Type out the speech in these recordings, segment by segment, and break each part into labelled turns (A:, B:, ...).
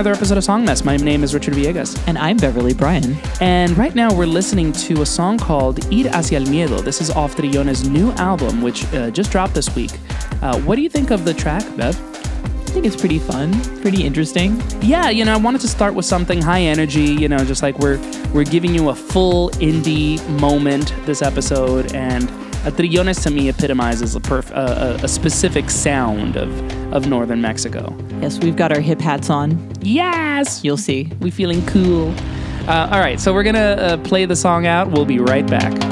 A: another episode of Song Mess. My name is Richard Villegas.
B: And I'm Beverly Bryan.
A: And right now we're listening to a song called Ir hacia el miedo. This is off Trillones' new album, which uh, just dropped this week. Uh, what do you think of the track, Bev?
B: I think it's pretty fun, pretty interesting.
A: Yeah, you know, I wanted to start with something high energy, you know, just like we're we're giving you a full indie moment this episode and uh, Trillones to me epitomizes a, perf- uh, a, a specific sound of, of northern Mexico.
B: Yes, we've got our hip hats on.
A: Yes!
B: You'll see.
A: We feeling cool. Uh, all right, so we're gonna uh, play the song out. We'll be right back.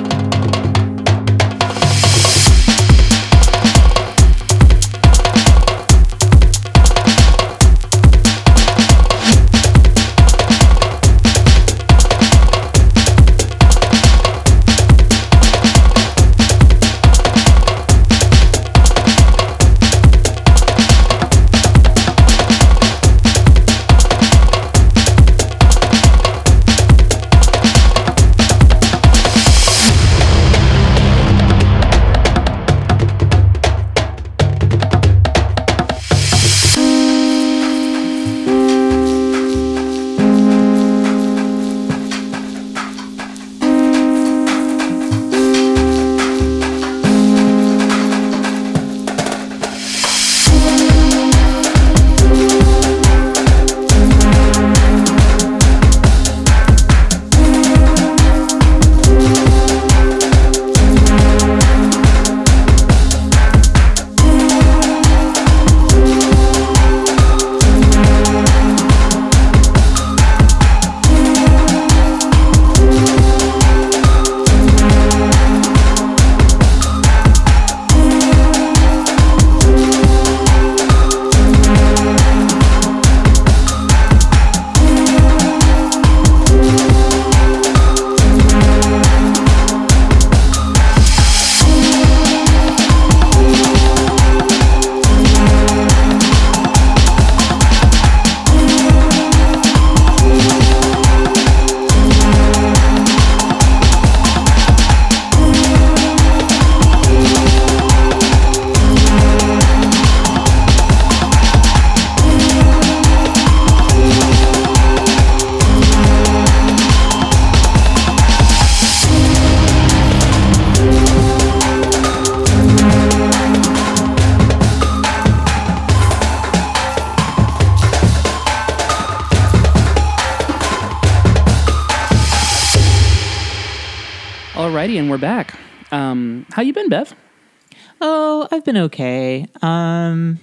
A: Been
B: okay. Um,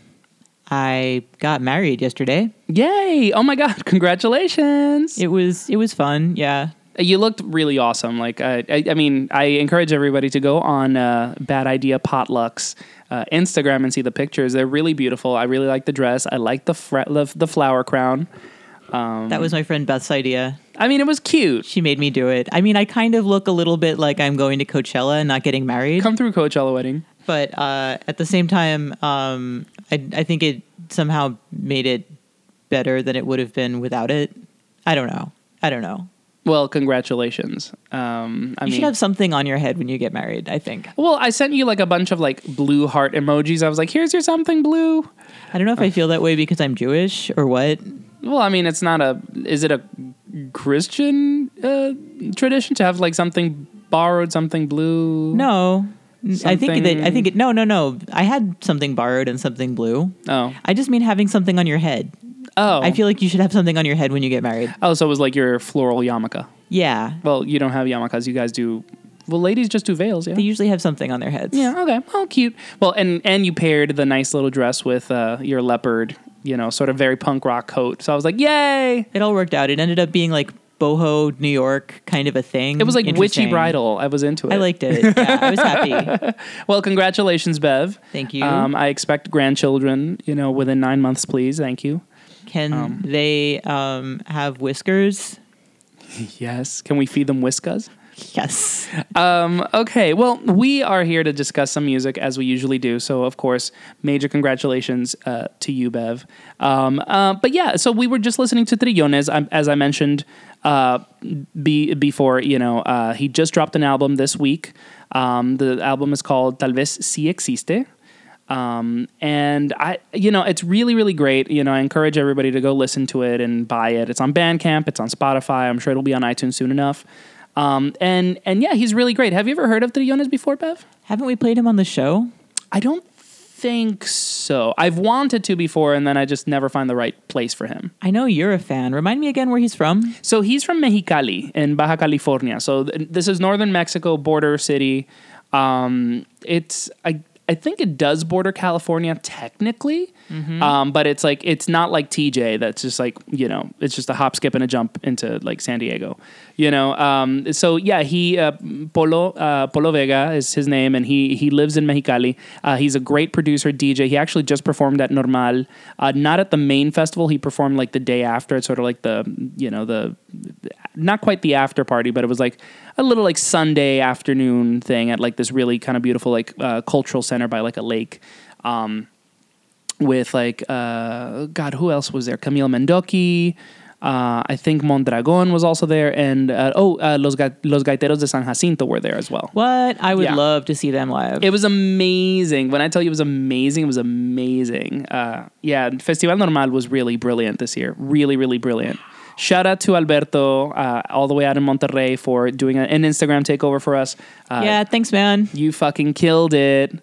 B: I got married yesterday.
A: Yay! Oh my God! Congratulations!
B: It was it was fun. Yeah.
A: You looked really awesome. Like, uh, I, I mean, I encourage everybody to go on uh, Bad Idea Potlucks uh, Instagram and see the pictures. They're really beautiful. I really like the dress. I like the fr- the, the flower crown.
B: That was my friend Beth's idea.
A: I mean, it was cute.
B: She made me do it. I mean, I kind of look a little bit like I'm going to Coachella and not getting married,
A: Come through Coachella wedding.
B: But uh, at the same time, um, I, I think it somehow made it better than it would have been without it. I don't know. I don't know.
A: Well, congratulations. Um, I
B: You
A: mean,
B: should have something on your head when you get married. I think.
A: well, I sent you like a bunch of like blue heart emojis. I was like, "Here's your something blue."
B: I don't know if I feel that way because I'm Jewish or what.
A: Well, I mean, it's not a. Is it a Christian uh, tradition to have like something borrowed, something blue?
B: No, I think that I think it. No, no, no. I had something borrowed and something blue.
A: Oh.
B: I just mean having something on your head.
A: Oh.
B: I feel like you should have something on your head when you get married.
A: Oh, so it was like your floral yarmulke.
B: Yeah,
A: Well, you don't have yarmulkes. You guys do. Well, ladies just do veils. Yeah.
B: they usually have something on their heads.
A: Yeah. Okay. Oh, cute. Well, and and you paired the nice little dress with uh, your leopard. You know, sort of very punk rock coat. So I was like, yay!
B: It all worked out. It ended up being like boho New York kind of a thing.
A: It was like witchy bridal. I was into it.
B: I liked it. Yeah, I was happy.
A: Well, congratulations, Bev.
B: Thank you.
A: Um, I expect grandchildren. You know, within nine months, please. Thank you.
B: Can they um, have whiskers?
A: Yes. Can we feed them whiskas?
B: Yes.
A: Um, okay, well, we are here to discuss some music as we usually do. So, of course, major congratulations uh, to you, Bev. Um, uh, but yeah, so we were just listening to Trillones, um, as I mentioned uh, be, before. You know, uh, he just dropped an album this week. Um, the album is called Tal vez si existe. Um, and I, you know, it's really, really great. You know, I encourage everybody to go listen to it and buy it. It's on Bandcamp, it's on Spotify. I'm sure it'll be on iTunes soon enough. Um, and and yeah, he's really great. Have you ever heard of Trillones before, Bev?
B: Haven't we played him on the show?
A: I don't think so. I've wanted to before, and then I just never find the right place for him.
B: I know you're a fan. Remind me again where he's from.
A: So he's from Mexicali in Baja California. So th- this is northern Mexico, border city. Um, it's I I think it does border California technically, um, but it's like it's not like TJ. That's just like you know, it's just a hop, skip, and a jump into like San Diego. You know, um, so yeah, he uh, Polo uh, Polo Vega is his name, and he he lives in Mexicali. Uh, he's a great producer, DJ. He actually just performed at Normal, uh, not at the main festival. He performed like the day after. It's sort of like the you know the not quite the after party, but it was like a little like Sunday afternoon thing at like this really kind of beautiful like uh, cultural center by like a lake. Um, with like uh, God, who else was there? Camille Mandoki. Uh, I think Mondragon was also there, and uh, oh, uh, Los, Ga- Los Gaiteros de San Jacinto were there as well.
B: What? I would
A: Yeah.
B: love to see them live.
A: It was amazing. When I tell you it was amazing, it was amazing. Uh, yeah, Festival Normal was really brilliant this year. Really, really brilliant. Shout out to Alberto, uh, all the way out in Monterrey, for doing a- an Instagram takeover for us. Uh,
B: yeah, thanks, man.
A: you fucking killed it.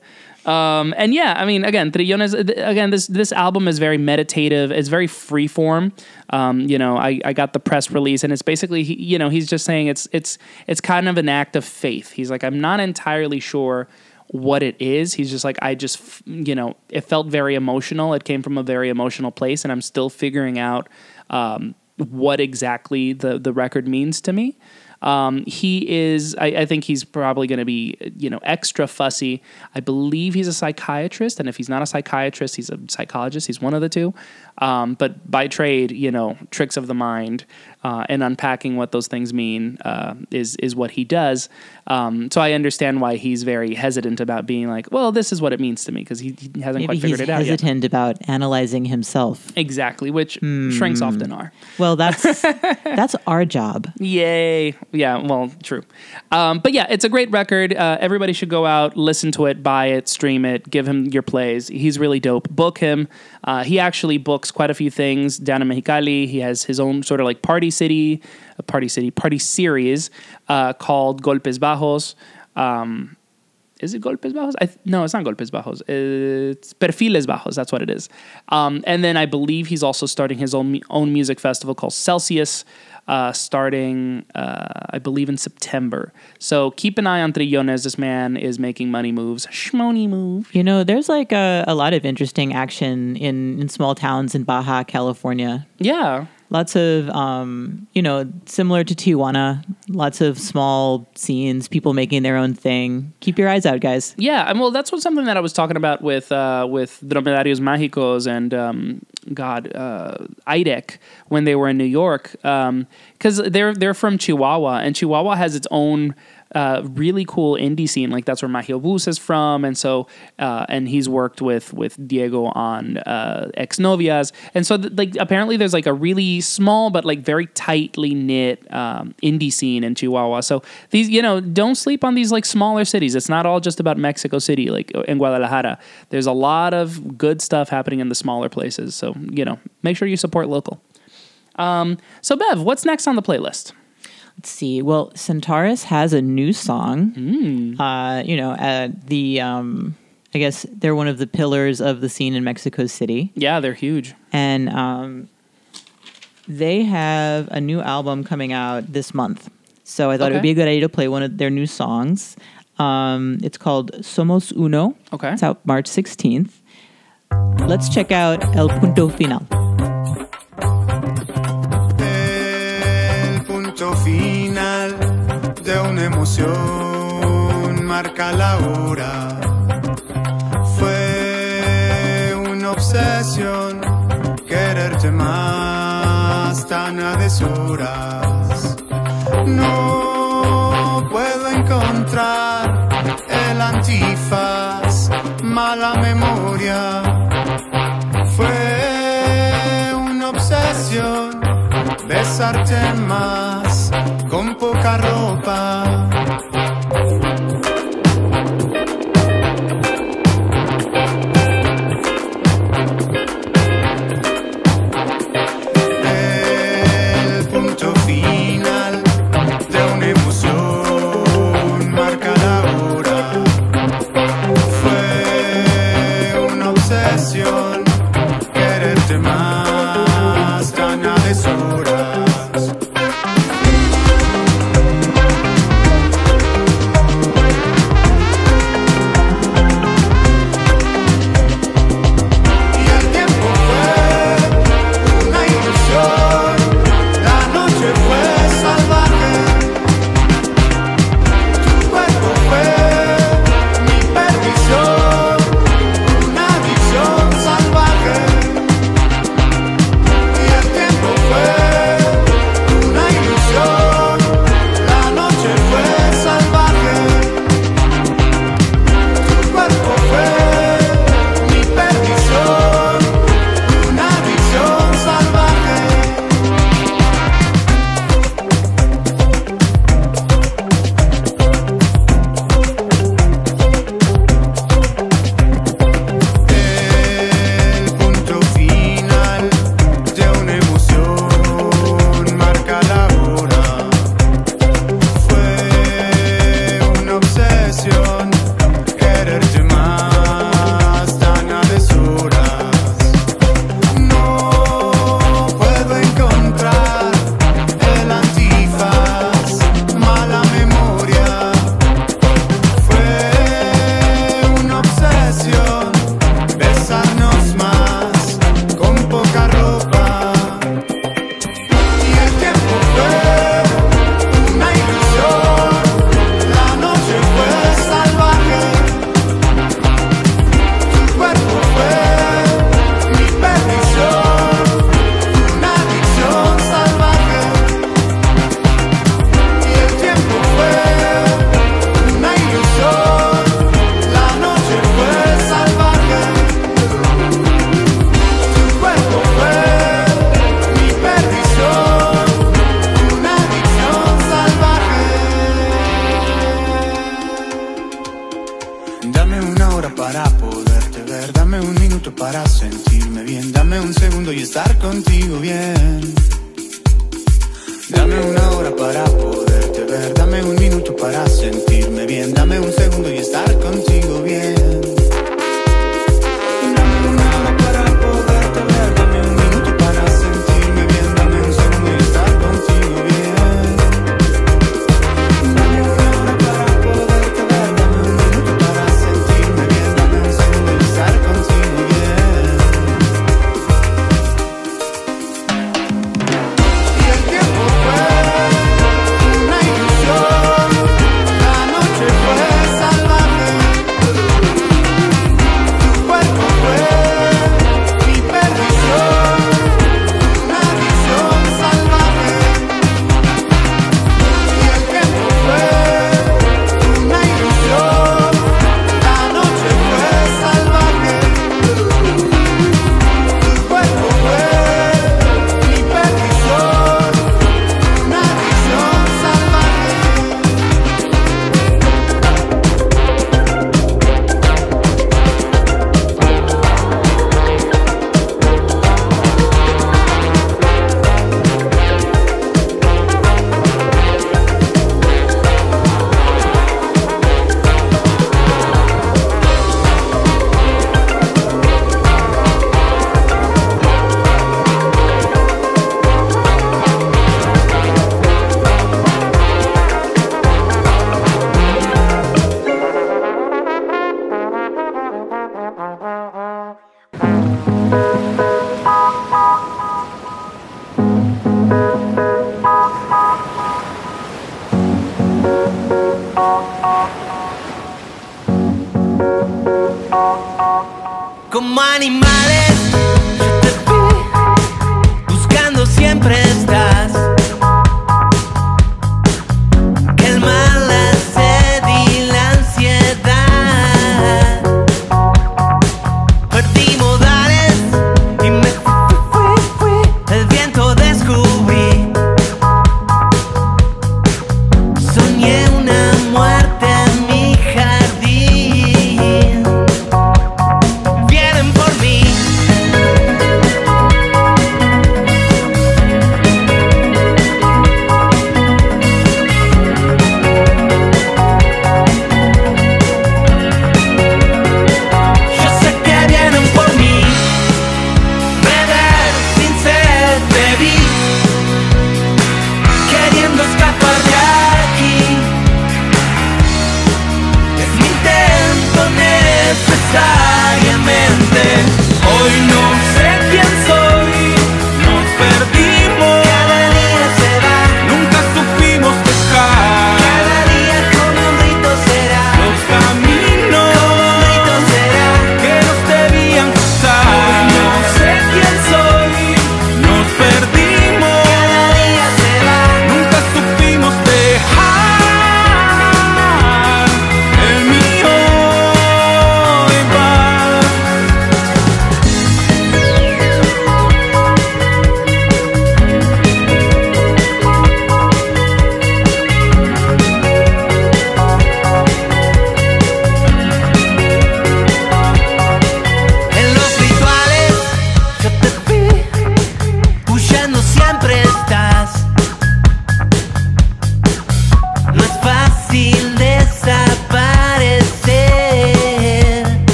A: Um, and yeah, I mean, again, Trillones, again, this this album is very meditative. It's very freeform. Um, you know, I, I got the press release, and it's basically, you know, he's just saying it's it's it's kind of an act of faith. He's like, I'm not entirely sure what it is. He's just like, I just, you know, it felt very emotional. It came from a very emotional place, and I'm still figuring out um, what exactly the the record means to me. Um, he is, I, I think he's probably going to be, you know, extra fussy. I believe he's a psychiatrist, and if he's not a psychiatrist, he's a psychologist. He's one of the two. Um, but by trade, you know, tricks of the mind uh, and unpacking what those things mean uh, is is what he does. Um, so I understand why he's very hesitant about being like, well, this is what it means to me because he, he hasn't
B: Maybe
A: quite figured it out yet.
B: hesitant about analyzing himself.
A: Exactly, which shrinks often are.
B: Well, that's that's our job.
A: Yay. Yeah, well, true. Um, but yeah, it's a great record. Uh, everybody should go out, listen to it, buy it, stream it, give him your plays. He's really dope. Book him. Uh, he actually books quite a few things down in Mexicali. He has his own sort of like party city, a party city, party series uh, called Golpes Bajos. Um, is it Golpes Bajos? Th- no, it's not Golpes Bajos. It's Perfiles Bajos. That's what it is. Um, and then I believe he's also starting his own own music festival called Celsius, uh, starting uh, I believe in September. So keep an eye on Trillones. This man is making money moves, shmoney move.
B: You know, there's like a, a lot of interesting action in, in small towns in Baja California.
A: Yeah,
B: Lots of, um, you know, similar to Tijuana, lots of small scenes, people making their own thing. Keep your eyes out, guys.
A: Yeah, and well, that's what something that I was talking about with uh, with Dromedarios Mágicos and um, God uh, IDEC when they were in New York, because they're they're from Chihuahua, and Chihuahua has its own. Uh, really cool indie scene, like that's where Magio Bus is from, and so uh, and he's worked with with Diego on uh, Ex Novias, and so th- like apparently there's like a really small but like very tightly knit um, indie scene in Chihuahua. So these, you know, don't sleep on these like smaller cities. It's not all just about Mexico City, like in Guadalajara. There's a lot of good stuff happening in the smaller places. So you know, make sure you support local. Um, so Bev, what's next on the playlist?
B: Let's see. Well, Centaurus has a new song. Uh, you know, uh, the um, I guess they're one of the pillars of the scene in Mexico City,
A: Yeah, they're huge.
B: and um, they have a new album coming out this month. So I thought it would be a good idea to play one of their new songs. Um, it's called Somos Uno.
A: Okay.
B: It's out March 16th. Let's check out El Punto Final.
C: De emoción marca la hora. Fue una obsesión quererte más tan a deshoras. No puedo encontrar el antifaz, mala memoria. Fue una obsesión besarte más para sentirme bien. Dame un segundo y estar contigo bien. Dame una hora para poderte ver. Dame un minuto para sentirme bien. Dame un segundo y estar contigo bien.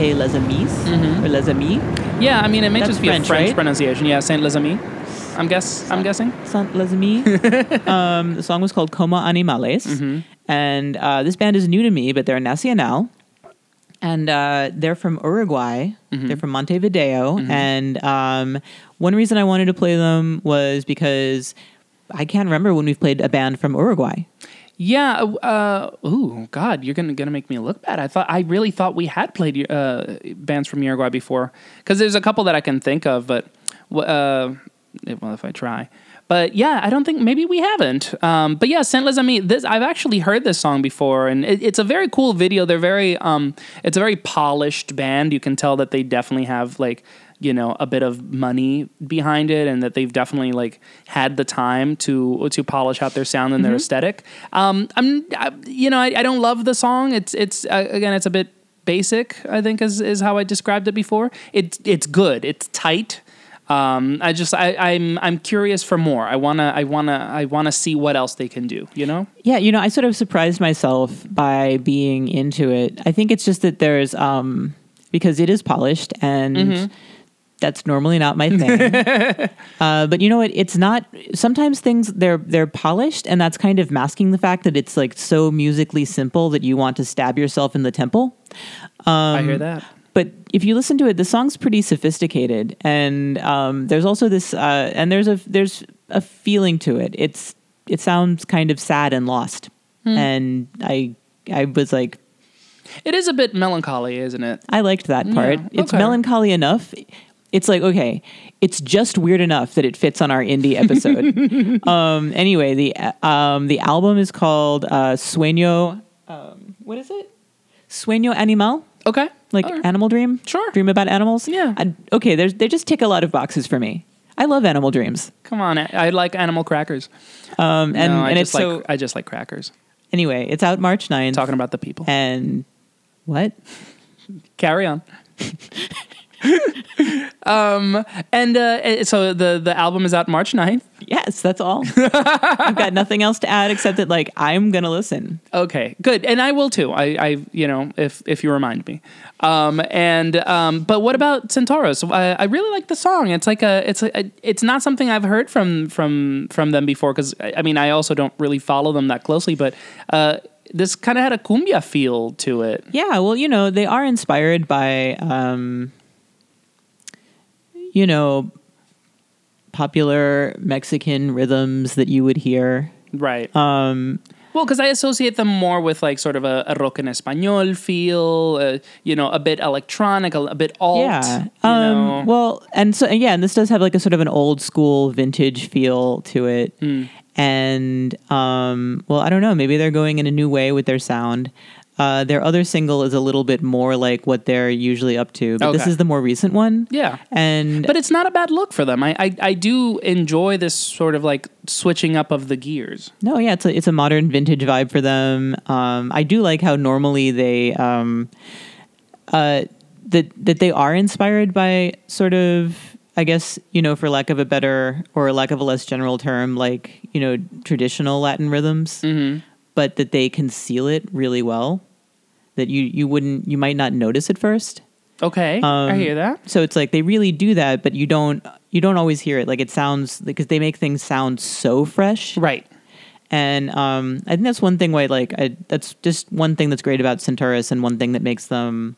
B: Sante Les Amis or Les Amis.
A: Yeah, I mean, it may
B: That's
A: just be a
B: French,
A: French
B: right?
A: pronunciation. Yeah, Saint Les Amis. I'm guess. I'm guessing.
B: Saint Les Amis. um, the song was called Como Animales, and uh, this band is new to me, but they're nacional, and uh, they're from Uruguay. They're from Montevideo, and um, one reason I wanted to play them was because I can't remember when we've played a band from Uruguay.
A: Yeah. Uh, ooh, God, you're gonna gonna make me look bad. I thought I really thought we had played uh, bands from Uruguay before because there's a couple that I can think of, but uh, well, if I try. But yeah, I don't think maybe we haven't. Um, but yeah, Saint Les Amis. This I've actually heard this song before, and it, it's a very cool video. They're very, um, it's a very polished band. You can tell that they definitely have like you know a bit of money behind it, and that they've definitely like had the time to to polish out their sound and their aesthetic. Um, I'm, I, you know, I, I don't love the song. It's it's uh, again, it's a bit basic. I think is is how I described it before. It's it's good. It's tight. Um, I just I, I'm I'm curious for more. I wanna I wanna I wanna see what else they can do. You know?
B: Yeah, you know, I sort of surprised myself by being into it. I think it's just that there's um because it is polished and that's normally not my thing. uh, but you know what? It's not. Sometimes things they're they're polished, and that's kind of masking the fact that it's like so musically simple that you want to stab yourself in the temple.
A: I hear that.
B: But if you listen to it, the song's pretty sophisticated, and um, there's also this, uh, and there's a there's a feeling to it. It's it sounds kind of sad and lost, and I I was like,
A: It is a bit melancholy, isn't it?
B: I liked that part. It's
A: okay.
B: melancholy enough. It's like okay, it's just weird enough that it fits on our indie episode. um, anyway, the um, the album is called uh, Sueño. Um, what is it? Sueño Animal.
A: Okay.
B: like
A: right.
B: Animal Dream.
A: Sure.
B: Dream about animals.
A: Yeah.
B: I, okay, there's they just tick a lot of boxes for me. I love animal dreams.
A: Come on, I, I like animal crackers.
B: Um, and
A: no,
B: and it's
A: like
B: so
A: I just like crackers.
B: anyway, it's out March 9th.
A: Talking about the people.
B: and what?
A: Carry on. um and uh so the the album is out March 9th.
B: Yes, that's all. I've got nothing else to add except that like I'm gonna listen.
A: Okay, good, and I will too. I, I, you know, if if you remind me. Um, and um, but what about Centauros? I, I really like the song. It's like a, it's a, it's not something I've heard from from from them before because I, I mean I also don't really follow them that closely, but uh, this kind of had a cumbia feel to it.
B: Yeah, well, you know, they are inspired by um you know popular Mexican rhythms that you would hear.
A: Right.
B: Um
A: Well, because I associate them more with like sort of a, a rock en español feel, uh, you know, a bit electronic, a, a bit alt.
B: yeah.
A: you
B: Um,
A: know.
B: well, and so yeah, and this does have like a sort of an old school vintage feel to it.
A: Hmm.
B: And um, well, I don't know. Maybe they're going in a new way with their sound. Uh, their other single is a little bit more like what they're usually up to, but this is the more recent one.
A: Yeah.
B: And
A: but it's not a bad look for them. I, I I do enjoy this sort of like switching up of the gears.
B: No, yeah, it's a it's a modern vintage vibe for them. Um, I do like how normally they um, uh, that that they are inspired by sort of I guess you know for lack of a better or lack of a less general term like you know traditional Latin rhythms, but that they conceal it really well. That you you wouldn't you might not notice at first.
A: Okay, I
B: Um,
A: hear that.
B: So it's like they really do that, but you don't you don't always hear it. Like it sounds because they make things sound so fresh,
A: Right.
B: and um, I think that's one thing why like I, that's just one thing that's great about Centaurus, and one thing that makes them,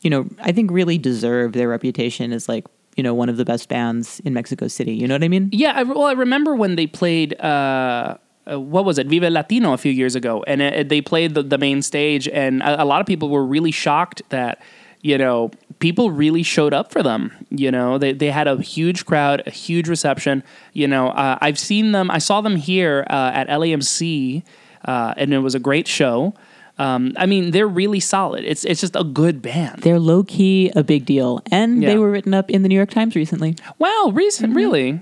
B: you know, I think really deserve their reputation as like you know one of the best bands in Mexico City. You know what I mean?
A: Yeah. I, well, I remember when they played. Uh, uh, what was it? Vive Latino a few years ago, and it, they played the, the main stage, and a, a lot of people were really shocked that you know people really showed up for them. You know, they they had a huge crowd, a huge reception. You know, uh, I've seen them. I saw them here uh, at LAMC, uh, and it was a great show. Um, I mean, they're really solid. It's it's just a good band.
B: They're low key a big deal, and
A: Yeah.
B: they were written up in the New York Times recently.
A: Wow, recent, really?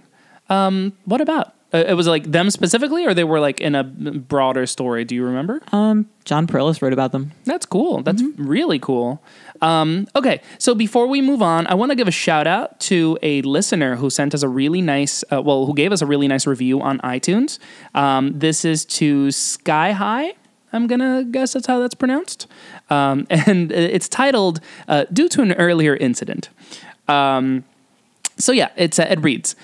A: Um, what about? Uh, it was like them specifically, or they were like in a broader story. Do you remember?
B: Um, Jon Pareles wrote about them.
A: That's cool. That's really cool. Um, okay, so before we move on, I want to give a shout out to a listener who sent us a really nice, uh, well, who gave us a really nice review on iTunes. Um, this is to Sky High. I'm gonna guess that's how that's pronounced. Um, and it's titled uh, "Due to an Earlier Incident." Um, so yeah, it's uh, it reads,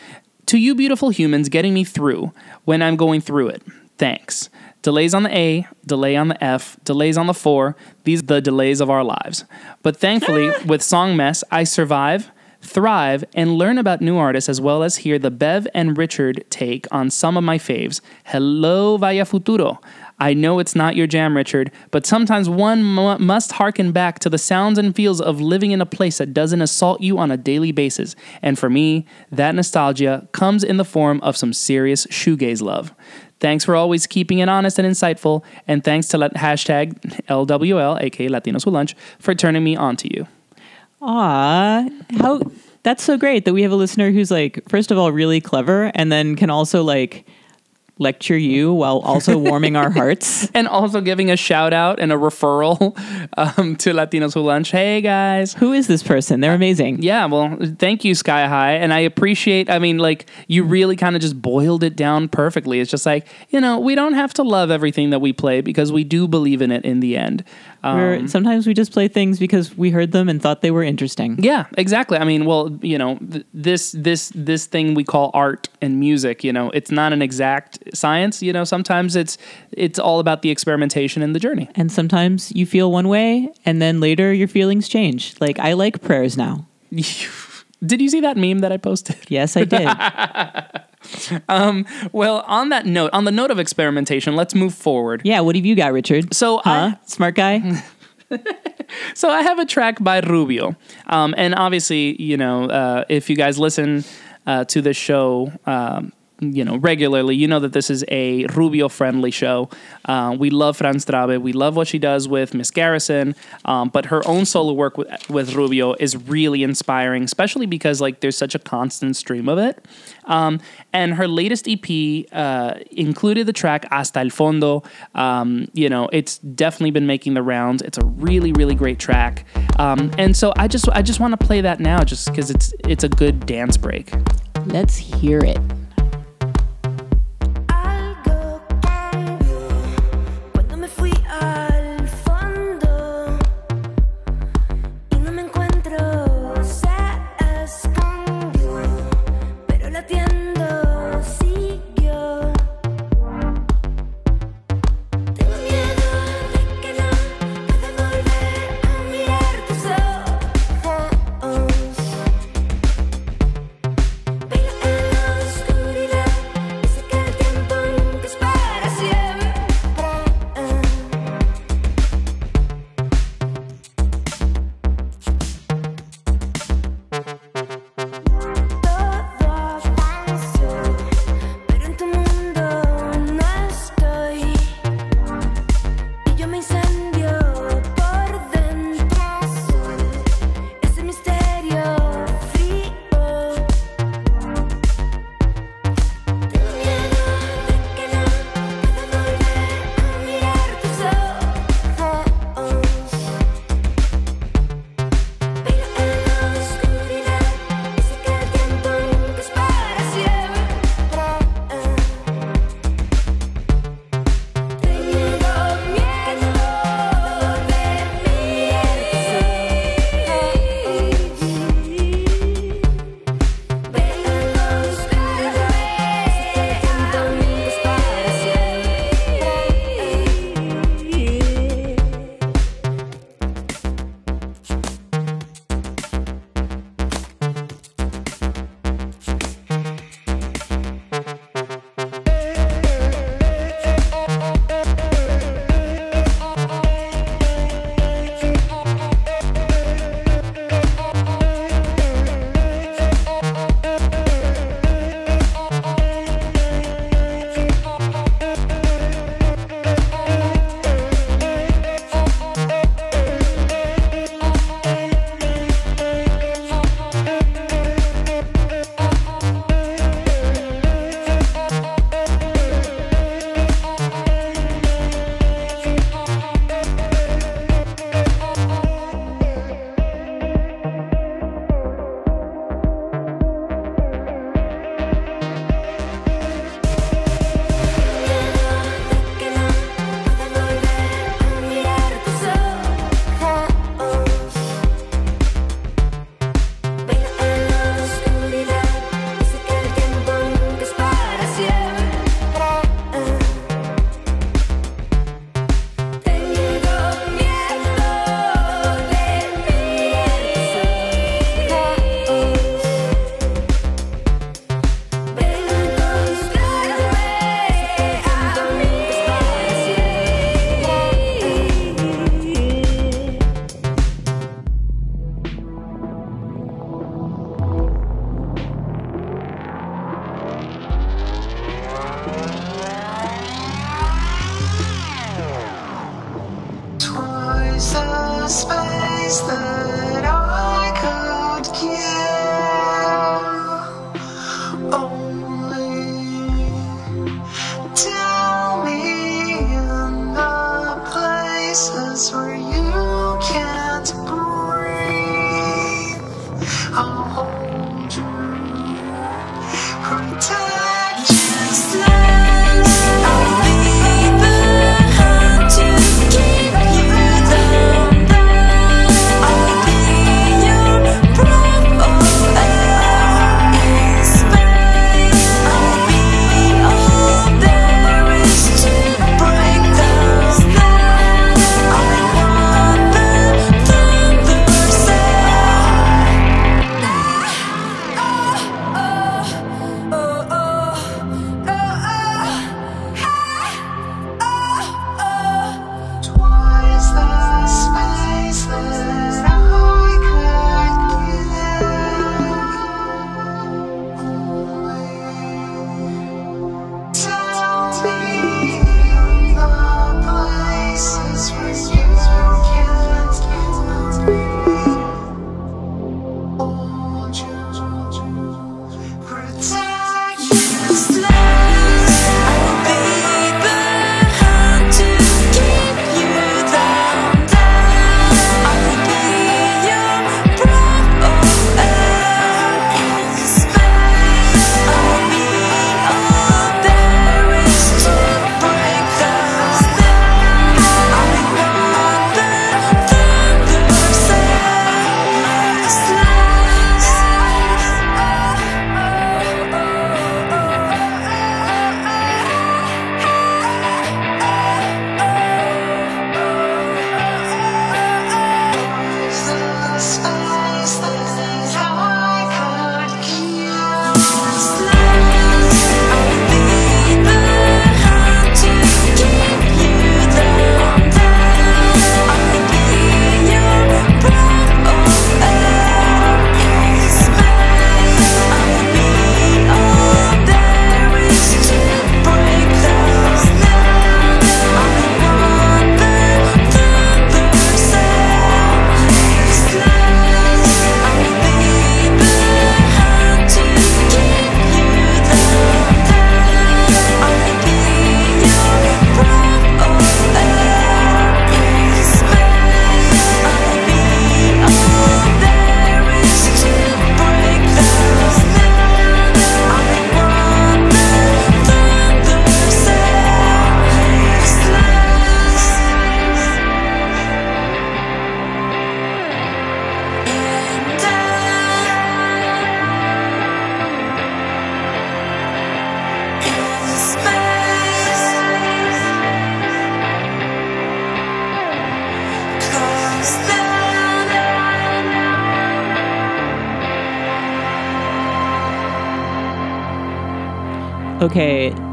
A: "To you, beautiful humans, getting me through when I'm going through it. Thanks." Delays on the A, delay on the F, delays on the four. These are the delays of our lives. But thankfully, with Song Mess, I survive, thrive, and learn about new artists as well as hear the Bev and Richard take on some of my faves. Hello, Vaya Futuro. I know it's not your jam, Richard, but sometimes one mu- must harken back to the sounds and feels of living in a place that doesn't assault you on a daily basis. And for me, that nostalgia comes in the form of some serious shoegaze love. Thanks for always keeping it honest and insightful, and thanks to let hashtag LWL, aka Latinos Who Lunch, for turning me on to you.
B: Aw, how that's so great that we have a listener who's like, first of all, really clever, and then can also like lecture you while also warming our hearts.
A: And also giving a shout out and a referral um, to Latinos Who Lunch. Hey guys,
B: Who is this person? They're amazing.
A: Yeah, well, thank you, Sky High. And I appreciate, I mean, like, you really kind of just boiled it down perfectly. It's just like, you know, we don't have to love everything that we play because we do believe in it in the end. Um,
B: Where sometimes we just play things because we heard them and thought they were interesting.
A: yeah, exactly. I mean, well, you know, th- this this this thing we call art and music, you know, it's not an exact science, you know, sometimes it's it's all about the experimentation and the journey.
B: And sometimes you feel one way and then later your feelings change. Like I like prayers now.
A: Did you see that meme that I posted?
B: Yes, I did.
A: Well, on that note, on the note of experimentation, let's move forward.
B: yeah, what have you got, Richard?
A: So I,
B: Smart guy?
A: So I have a track by Rubio, um, and obviously, you know, uh, if you guys listen uh, to this show, um, you know, regularly, you know that this is a Rubio-friendly show. Uh, we love Fran Straube. We love what she does with Miss Garrison, um, but her own solo work with, with Rubio is really inspiring, especially because like there's such a constant stream of it. Um, and her latest EP uh, included the track Hasta el Fondo. Um, you know, it's definitely been making the rounds. It's a really, really great track. Um, and so I just, I just want to play that now, just because it's, it's a good dance break.
B: Let's hear it.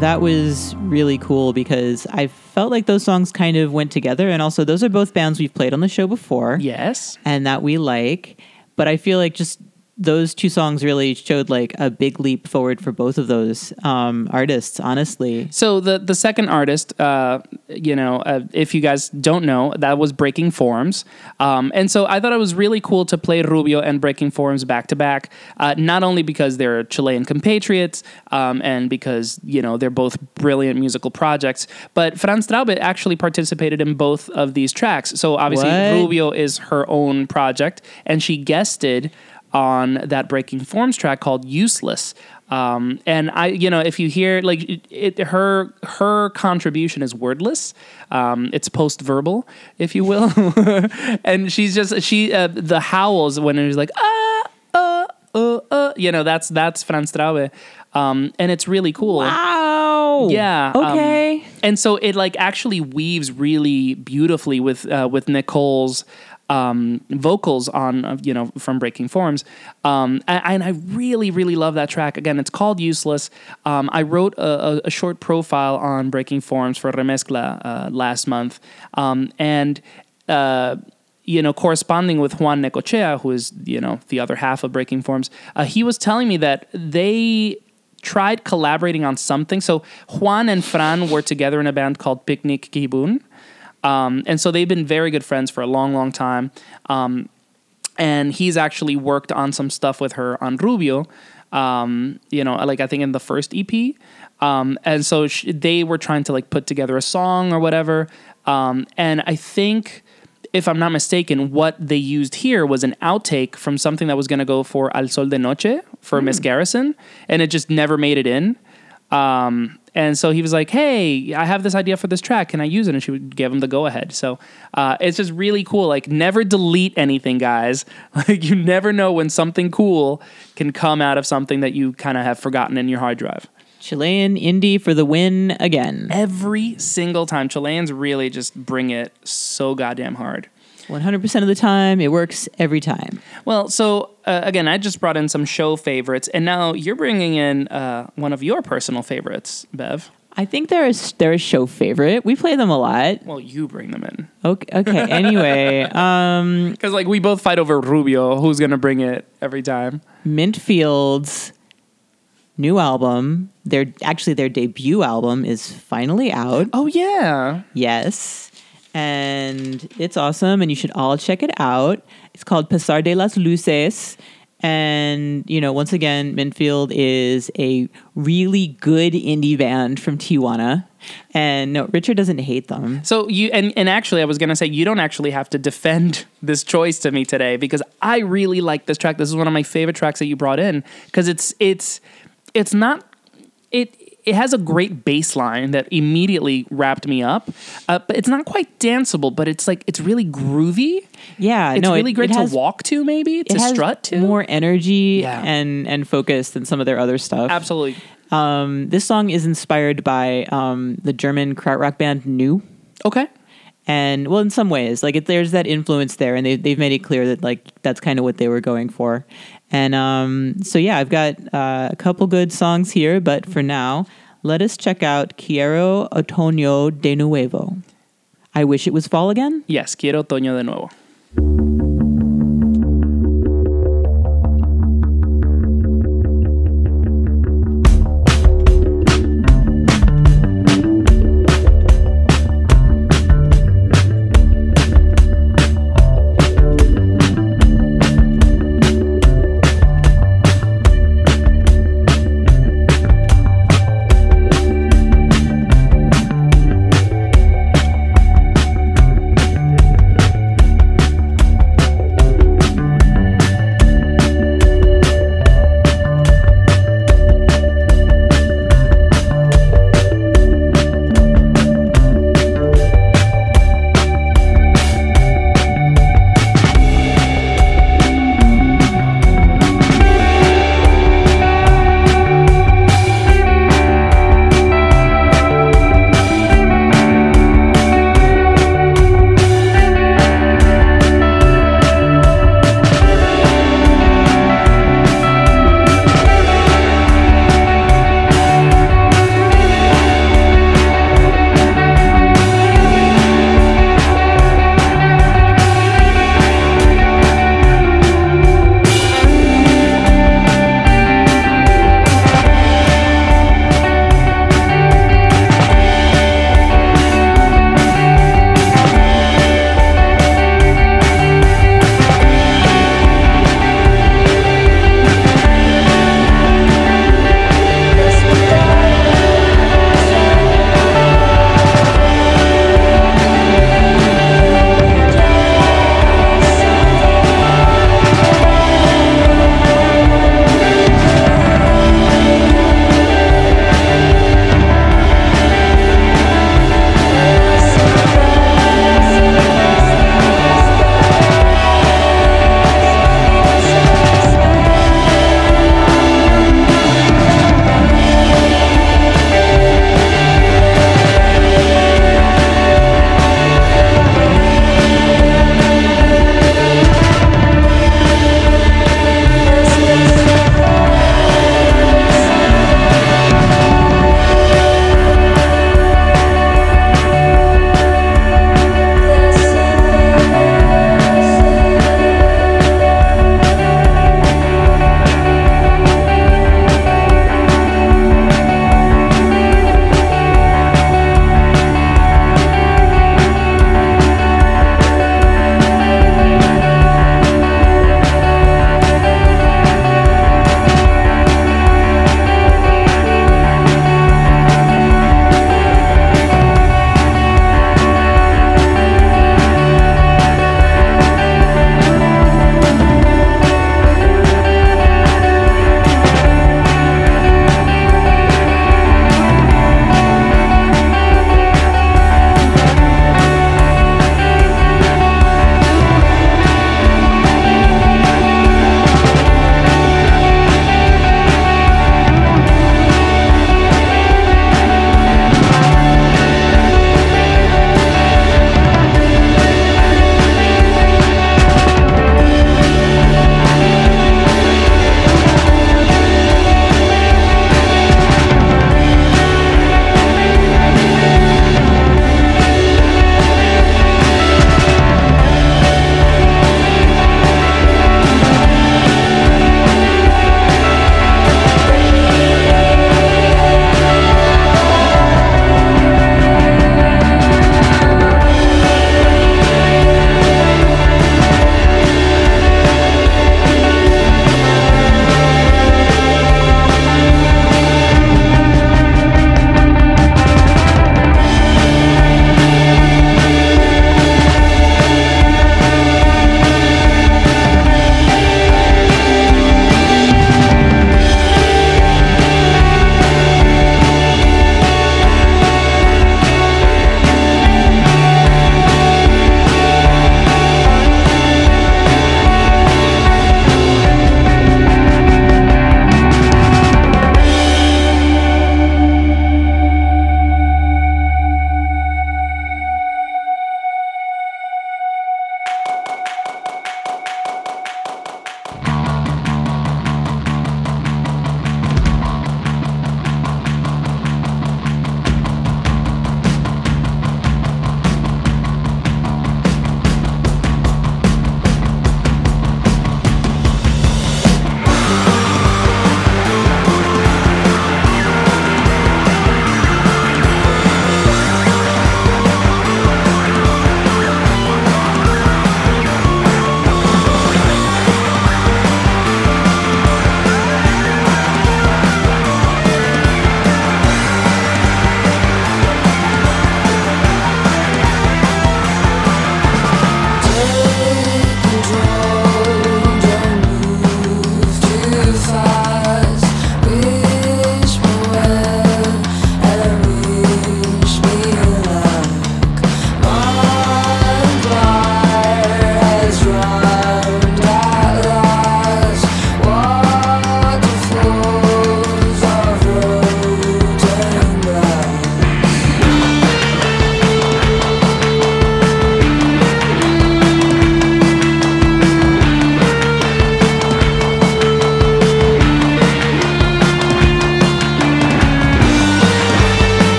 B: That was really cool because I felt like those songs kind of went together. And also, those are both bands we've played on the show before
A: Yes.
B: and that we like. But I feel like just those two songs really showed like a big leap forward for both of those um, artists, honestly.
A: So the the second artist, uh, you know, uh, if you guys don't know, that was Breaking Forms, um, and so I thought it was really cool to play Rubio and Breaking Forms back to back. uh, Not only because they're Chilean compatriots, um, and because you know they're both brilliant musical projects, but Fran Straube actually participated in both of these tracks. So obviously
B: What?
A: Rubio is her own project, and she guested on that Breaking Forms track called "Useless." Um, and I, you know, if you hear like it, it, her her contribution is wordless. Um, it's post verbal, if you will, and she's just she uh, the howls when it was like ah uh uh uh you know that's that's Fran Straube, um, and it's really cool.
B: Wow.
A: Yeah. um,
B: Okay.
A: and so it like actually weaves really beautifully with uh, with Nicole's um, vocals on you know from Breaking Forms, um, and, I really really love that track. Again, it's called Useless. Um, I wrote a, a, a short profile on Breaking Forms for Remezcla uh, last month, um, and. Uh, you know, corresponding with Juan Necochea, who is, you know, the other half of Breaking Forms, uh, he was telling me that they tried collaborating on something. So Juan and Fran were together in a band called Picnic Kibun. Um, and so they've been very good friends for a long, long time. Um, and he's actually worked on some stuff with her on Rubio. Um, you know, like I think in the first EP. Um, and so sh- they were trying to like put together a song or whatever. Um, and I think, if I'm not mistaken, what they used here was an outtake from something that was going to go for Al Sol de Noche for Miss Garrison, and it just never made it in. Um, and so he was like, "Hey, I have this idea for this track. Can I use it?" And she would give him the go ahead. So uh, it's just really cool. Like, never delete anything, guys. Like, you never know when something cool can come out of something that you kind of have forgotten in your hard drive.
B: Chilean indie for the win again.
A: Every single time, Chileans really just bring it so goddamn hard.
B: 100% of the time, it works every time.
A: Well, so uh, again, I just brought in some show favorites, and now you're bringing in uh, one of your personal favorites, Bev.
B: I think they're a, they're a show favorite. We play them a lot.
A: Well, you bring them in
B: Okay. okay. Anyway, um,
A: because like we both fight over Rubio, who's gonna bring it every time.
B: Mint Fields' new album, their actually their debut album is finally out.
A: Oh yeah,
B: Yes. And it's awesome and you should all check it out. It's called Pasar de las Luces. And, you know, once again, Mint Field is a really good indie band from Tijuana. And no, Richard doesn't hate them.
A: So you and and actually, I was gonna say you don't actually have to defend this choice to me today because I really like this track. This is one of my favorite tracks that you brought in because it's it's it's not it. It has a great bass line that immediately wrapped me up, uh, but it's not quite danceable. But it's like it's really groovy.
B: Yeah,
A: It's
B: no, it-
A: really great
B: it
A: to walk to, maybe to
B: it has
A: strut to.
B: more energy
A: Yeah.
B: and and focus than some of their other stuff.
A: Absolutely.
B: Um, this song is inspired by um, the German krautrock band New.
A: Okay.
B: and well in some ways like it, there's that influence there and they, they've made it clear that like that's kind of what they were going for and um, so yeah i've got uh, a couple good songs here but for now let us check out quiero otoño de nuevo i wish it was fall again
A: Yes, quiero Otoño de nuevo.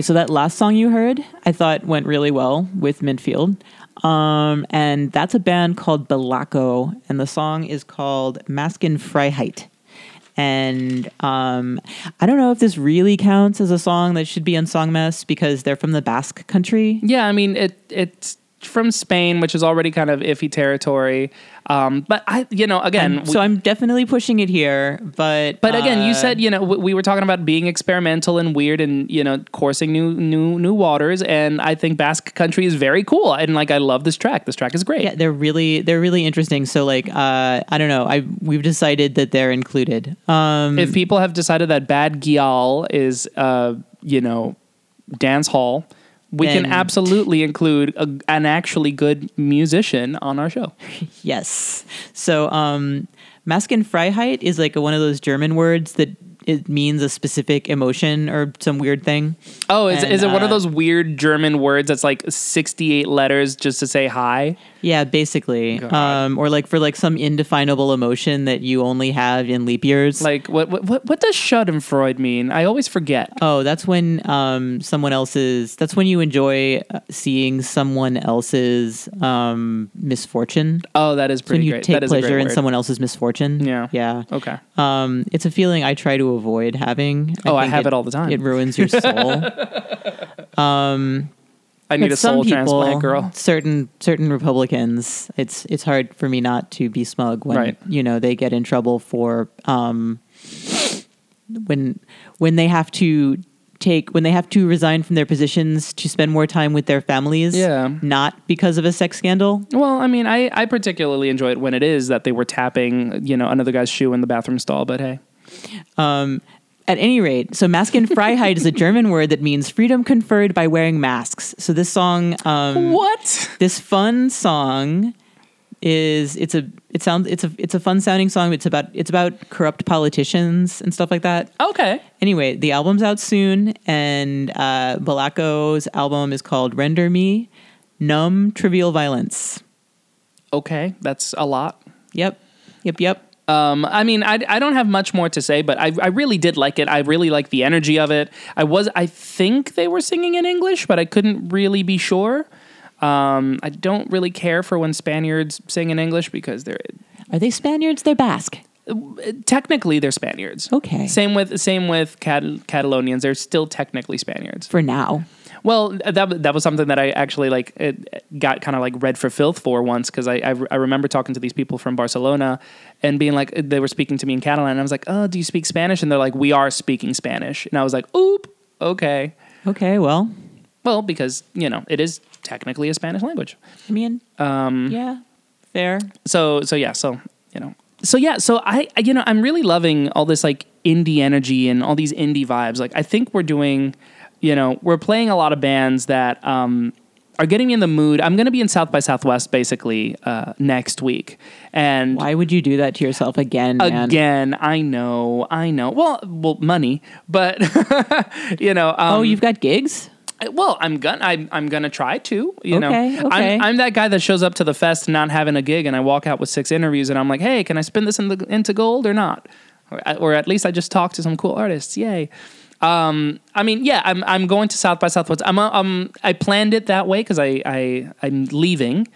B: Okay, so that last song you heard, I thought went really well with Mint Field. Um, and that's a band called Belako, and the song is called Masken Freiheit. And um, I don't know if this really counts as a song that should be on Song Mess because they're from the Basque country.
A: Yeah, I mean it. It's from Spain, which is already kind of iffy territory. Um, but I, you know, again,
B: so I'm definitely pushing it here, but
A: But again, you
B: uh,
A: said you know w- we were talking about being experimental and weird and you know coursing new new new waters, and I think Basque Country is very cool, and like I love this track. This track is great.
B: yeah, they're really they're really interesting. So like, uh, I don't know, I we've decided that they're included. Um,
A: If people have decided that Bad Gyal is uh you know dance hall, we can absolutely include a, an actually good musician on our show.
B: Yes. So, um, Maskenfreiheit is like one of those German words that it means a specific emotion or some weird thing.
A: Oh, is,
B: And,
A: is it one of
B: uh,
A: those weird German words that's like sixty eight letters just to say hi?
B: Yeah, basically. Um, or like for like some indefinable emotion that you only have in leap years.
A: Like what what what, does Schadenfreude mean? I always forget.
B: Oh, that's when um, someone else's. That's when you enjoy uh, seeing someone else's um, misfortune.
A: Oh, that is pretty.
B: When
A: pretty
B: you
A: great.
B: take pleasure in someone else's misfortune.
A: Yeah.
B: Yeah.
A: Okay.
B: Um, it's a feeling I try to avoid having.
A: Oh, I have it all the time.
B: It ruins your soul.
A: I need a soul
B: people,
A: transplant, girl.
B: Certain certain Republicans, it's it's hard for me not to be smug when
A: Right.
B: you know they get in trouble for um, when when they have to take when they have to resign from their positions to spend more time with their families.
A: Yeah.
B: not because of a sex scandal.
A: Well, I mean, I, I particularly enjoy it when it is that they were tapping, you know, another guy's shoe in the bathroom stall. But hey,
B: Um, at any rate, so Maskenfreiheit is a German word that means freedom conferred by wearing masks. So this song, um,
A: what?
B: this fun song is it's a it sounds it's a it's a fun sounding song. It's about it's about corrupt politicians and stuff like that.
A: Okay.
B: Anyway, the album's out soon, and uh, Belako's album is called "Render Me," Numb Trivial Violence.
A: Okay, that's a lot.
B: Yep, yep, yep.
A: Um, I mean, I, I don't have much more to say, but I, I really did like it. I really like the energy of it. I was, I think they were singing in English, but I couldn't really be sure. Um, I don't really care for when Spaniards sing in English because they're
B: Are they Spaniards? They're Basque.
A: technically they're Spaniards.
B: Okay.
A: Same with same with Cat- Catalonians. They're still technically Spaniards.
B: For now.
A: Well, that that was something that I actually like it got kind of like read for filth for once because I, I I remember talking to these people from Barcelona and being like they were speaking to me in Catalan and I was like, oh, do you speak Spanish? And they're like, we are speaking Spanish, and I was like, oop, okay,
B: Okay, well,
A: well because you know it is technically a Spanish language.
B: I mean, um, yeah, fair.
A: so so yeah so you know so yeah so I, I you know i'm really loving all this like indie energy and all these indie vibes like i think we're doing you know we're playing a lot of bands that um are getting me in the mood i'm going to be in south by southwest basically uh next week and
B: Why would you do that to yourself again, man?
A: again i know i know well well money but you know um,
B: Oh, you've got gigs?
A: well, I'm gonna I'm, I'm gonna try to. You know,
B: Okay, okay.
A: I'm I'm that guy that shows up to the fest not having a gig, and I walk out with six interviews, and I'm like, hey, can I spin this in the, into gold or not? Or, or at least I just talked to some cool artists. Yay. Um, I mean, yeah, I'm I'm going to South by Southwest. I'm um I planned it that way because I I I'm leaving.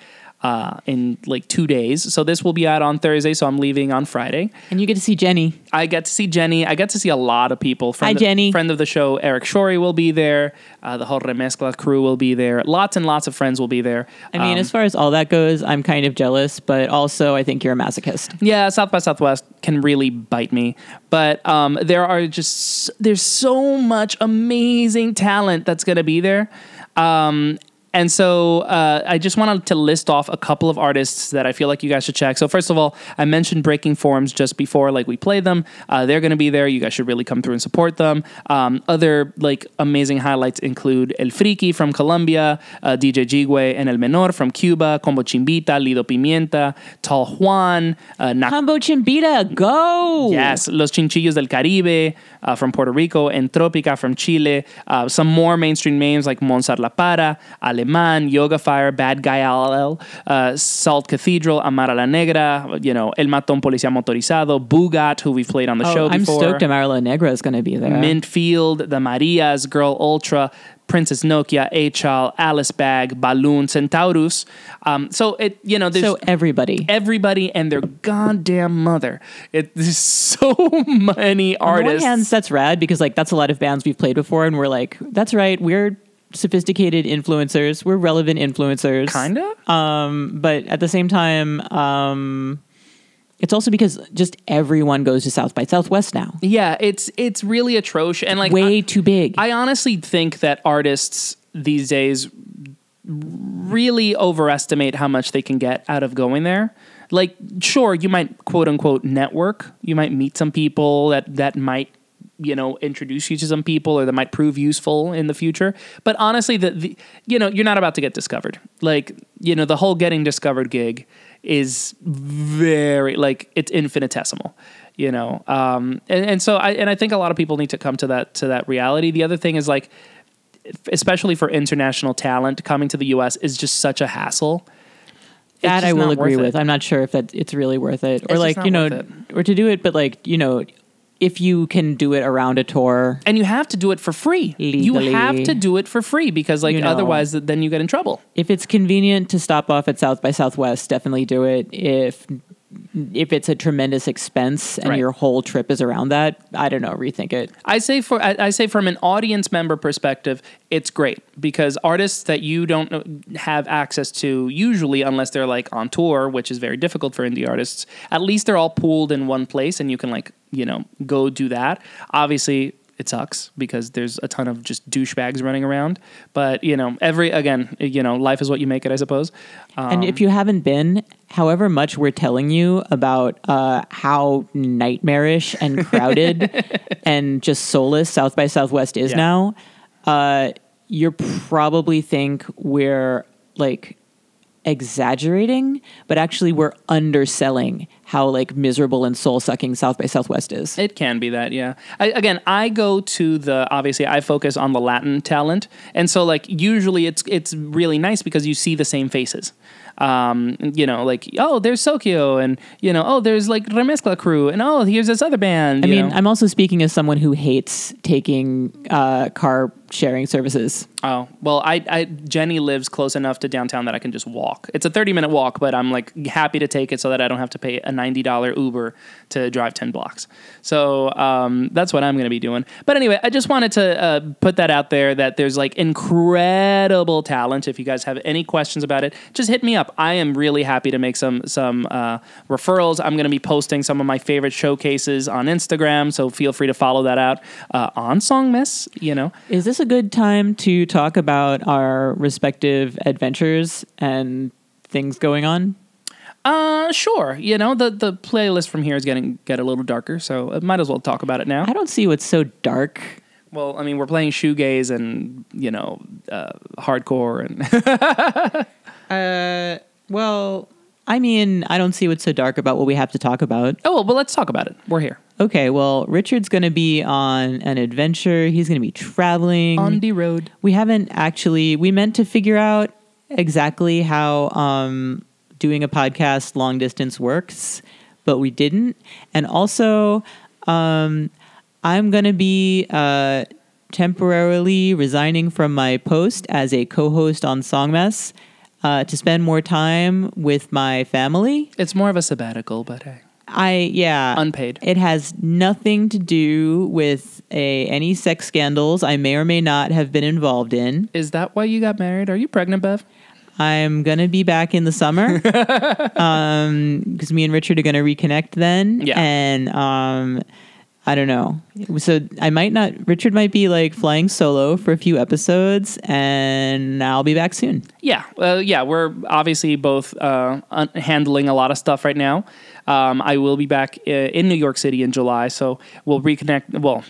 A: Uh, in like two days, so this will be out on Thursday. So I'm leaving on Friday.
B: And you get to see Jenny.
A: I get to see Jenny. I get to see a lot of people. Friend
B: Hi, Jenny.
A: Friend of the show, Eric Shorey will be there. Uh, the whole Remezcla crew will be there. Lots and lots of friends will be there.
B: I mean,
A: Um,
B: as far as all that goes, I'm kind of jealous, but also I think you're a masochist.
A: yeah, South by Southwest can really bite me. But um, there are just there's so much amazing talent that's going to be there. Um, and so uh, I just wanted to list off a couple of artists that I feel like you guys should check. So first of all, I mentioned Breaking Forms just before, like we played them. Uh, they're going to be there. You guys should really come through and support them. Um, other like amazing highlights include El Friki from Colombia, uh, DJ Jigüe and El Menor from Cuba, Combo Chimbita, Lido Pimienta, Tall Juan, uh,
B: Combo Chimbita, go!
A: Yes, Los Chinchillos del Caribe uh, from Puerto Rico, Entropica from Chile, uh, some more mainstream names like Monsar La Para, Alemán, Yoga Fire, Bad Gyal, uh, Salt Cathedral, Amara la Negra, you know, El Mató a un Policía Motorizado, Bugat, who we've played on the show
B: Oh, I'm
A: before.
B: stoked Amara La Negra is going to be there.
A: Mint Field, the Marias, Girl Ultra, Princess Nokia, Achal, Alice Bag, Balloon, Centaurus. Um, so it, you know, there's
B: so everybody.
A: everybody and their goddamn mother. It, there's so many
B: artists. On one hand, that's rad because like that's a lot of bands we've played before, and we're like, that's right, we're sophisticated influencers, we're relevant influencers,
A: Kinda?
B: Um, but at the same time, um, it's also because just everyone goes to South by Southwest now.
A: yeah, it's it's really atrocious and like
B: Way
A: I,
B: too big.
A: I honestly think that artists these days really overestimate how much they can get out of going there. Like, sure, you might quote unquote network. You might meet some people that that might you know introduce you to some people or that might prove useful in the future. But honestly, the, the you know you're not about to get discovered. Like you know the whole getting discovered gig is very like it's infinitesimal you know? Um and, and so i and i think a lot of people need to come to that to that reality. The other thing is like especially for international talent coming to the us is just such a hassle.
B: That I will agree with.
A: it.
B: I'm not sure if that it's really worth it, or
A: just
B: like you know, or to do it, but like you know, if you can do it around a tour,
A: and you have to do it for free you have to do it for free because like
B: You know.
A: otherwise then you get in trouble
B: if it's convenient to stop off at South by Southwest, definitely do it. If if it's a tremendous expense and
A: Right.
B: your whole trip is around that, I don't know, rethink it.
A: I say for I, I say from an audience member perspective, it's great because artists that you don't have access to usually, unless they're like on tour, which is very difficult for indie artists. At least they're all pooled in one place, and you can like you know go do that. Obviously, it sucks because there's a ton of just douchebags running around. But you know, every again, you know, life is what you make it, I suppose. Um,
B: and if you haven't been, however much we're telling you about uh, how nightmarish and crowded and just soulless South by Southwest is
A: Yeah.
B: now, uh, you probably think we're like exaggerating, but actually we're underselling how like miserable and soul sucking South by Southwest is.
A: It can be that, yeah. I, again, I go to the obviously I focus on the Latin talent, and so like usually it's it's really nice because you see the same faces. Um, you know, like oh, there's Sokyo, and you know, oh, there's like Remezcla crew, and oh, here's this other band.
B: I mean,
A: know?
B: I'm also speaking as someone who hates taking uh, car sharing services.
A: oh well, I, I Jenny lives close enough to downtown that I can just walk. It's a 30 minute walk, but I'm like happy to take it so that I don't have to pay a $90 Uber to drive 10 blocks. So um, that's what I'm going to be doing. But anyway, I just wanted to uh, put that out there that there's like incredible talent. If you guys have any questions about it, just hit me up. I am really happy to make some some uh, referrals. I'm going to be posting some of my favorite showcases on Instagram, so feel free to follow that out uh, on Songmess. You know,
B: Is this a good time to talk about our respective adventures and things going on?
A: Uh, sure. You know, the the playlist from here is getting get a little darker, so I might as well talk about it now.
B: I don't see what's so dark.
A: Well, I mean, we're playing shoegaze and you know, uh, hardcore and
B: Uh, well, I mean, I don't see what's so dark about what we have to talk about.
A: oh well, but let's talk about it. We're here
B: Okay, well, Richard's going to be on an adventure. He's going to be traveling.
A: on the road.
B: we haven't actually we meant to figure out exactly how um, doing a podcast long distance works but we didn't and also um, i'm going to be uh, temporarily resigning from my post as a co-host on songmess uh, to spend more time with my family
A: It's more of a sabbatical, but hey,
B: i yeah
A: unpaid.
B: it has nothing to do with a any sex scandals I may or may not have been involved in.
A: Is that why you got married? Are you pregnant, Bev?
B: I'm gonna be back in the summer because me and Richard are gonna reconnect then.
A: Yeah.
B: and um, I don't know. So I might not. Richard might be like flying solo for a few episodes, and I'll be back soon.
A: Yeah, well, yeah, we're obviously both uh, un- handling a lot of stuff right now. Um, I will be back uh, in New York City in July, so we'll reconnect. Well,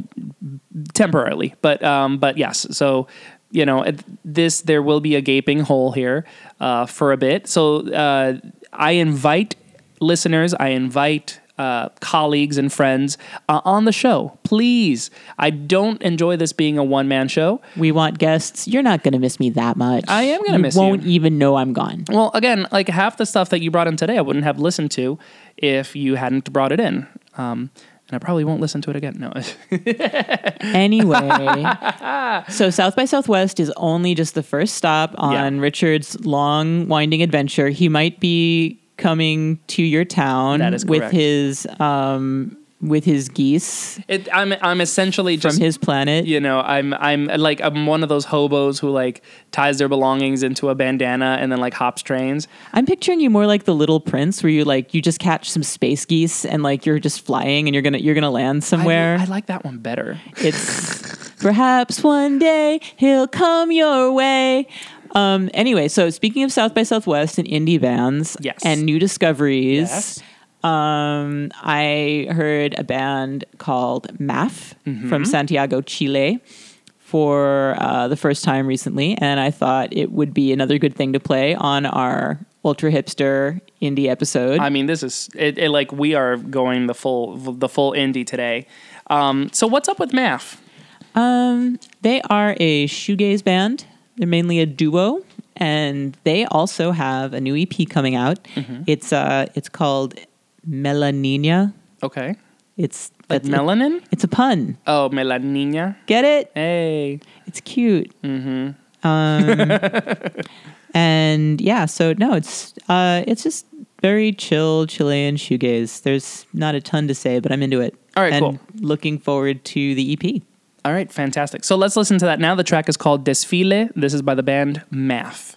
A: temporarily, but um, but yes. So you know, this there will be a gaping hole here uh, for a bit. So uh, I invite listeners, I invite uh, colleagues and friends uh, on the show. Please. I don't enjoy this being a one man show.
B: We want guests. You're not going to miss me that much.
A: I am gonna miss you.
B: Won't even know I'm gone.
A: Well, again, like half the stuff that you brought in today, I wouldn't have listened to if you hadn't brought it in. Um, and I probably won't listen to it again. No.
B: Anyway, so South by Southwest is only just the first stop on
A: Yeah.
B: Richard's long, winding adventure. He might be coming to your town
A: That is
B: with his um, with his geese
A: it, I'm, I'm essentially just.
B: from his planet.
A: you know, I'm I'm like I'm one of those hobos who like ties their belongings into a bandana and then like hops trains.
B: I'm picturing you more like the Little Prince, where you like you just catch some space geese and like you're just flying and you're gonna you're gonna land somewhere.
A: I, I like that one better.
B: It's perhaps one day he'll come your way. Um, anyway, so speaking of South by Southwest and indie bands
A: Yes.
B: and new discoveries,
A: Yes.
B: um, I heard a band called MAF
A: Mm-hmm.
B: from Santiago, Chile for uh, the first time recently, and I thought it would be another good thing to play on our ultra hipster indie episode.
A: I mean, this is it, it. Like we are going the full the full indie today. Um, so what's up with math?
B: Um, they are a shoegaze band. They're mainly a duo, and they also have a new EP coming out.
A: Mm-hmm.
B: It's uh, it's called Melanina.
A: Okay,
B: It's
A: like melanin.
B: It's a pun.
A: Oh, melanina.
B: Get it?
A: Hey.
B: It's cute. Mm-hmm. Um, and yeah, so no, it's uh, it's just very chill Chilean shoegaze. There's not a ton to say, but I'm into it.
A: All right,
B: and
A: cool.
B: Looking forward to the EP.
A: All right, fantastic. So let's listen to that now. The track is called Desfile. This is by the band Math.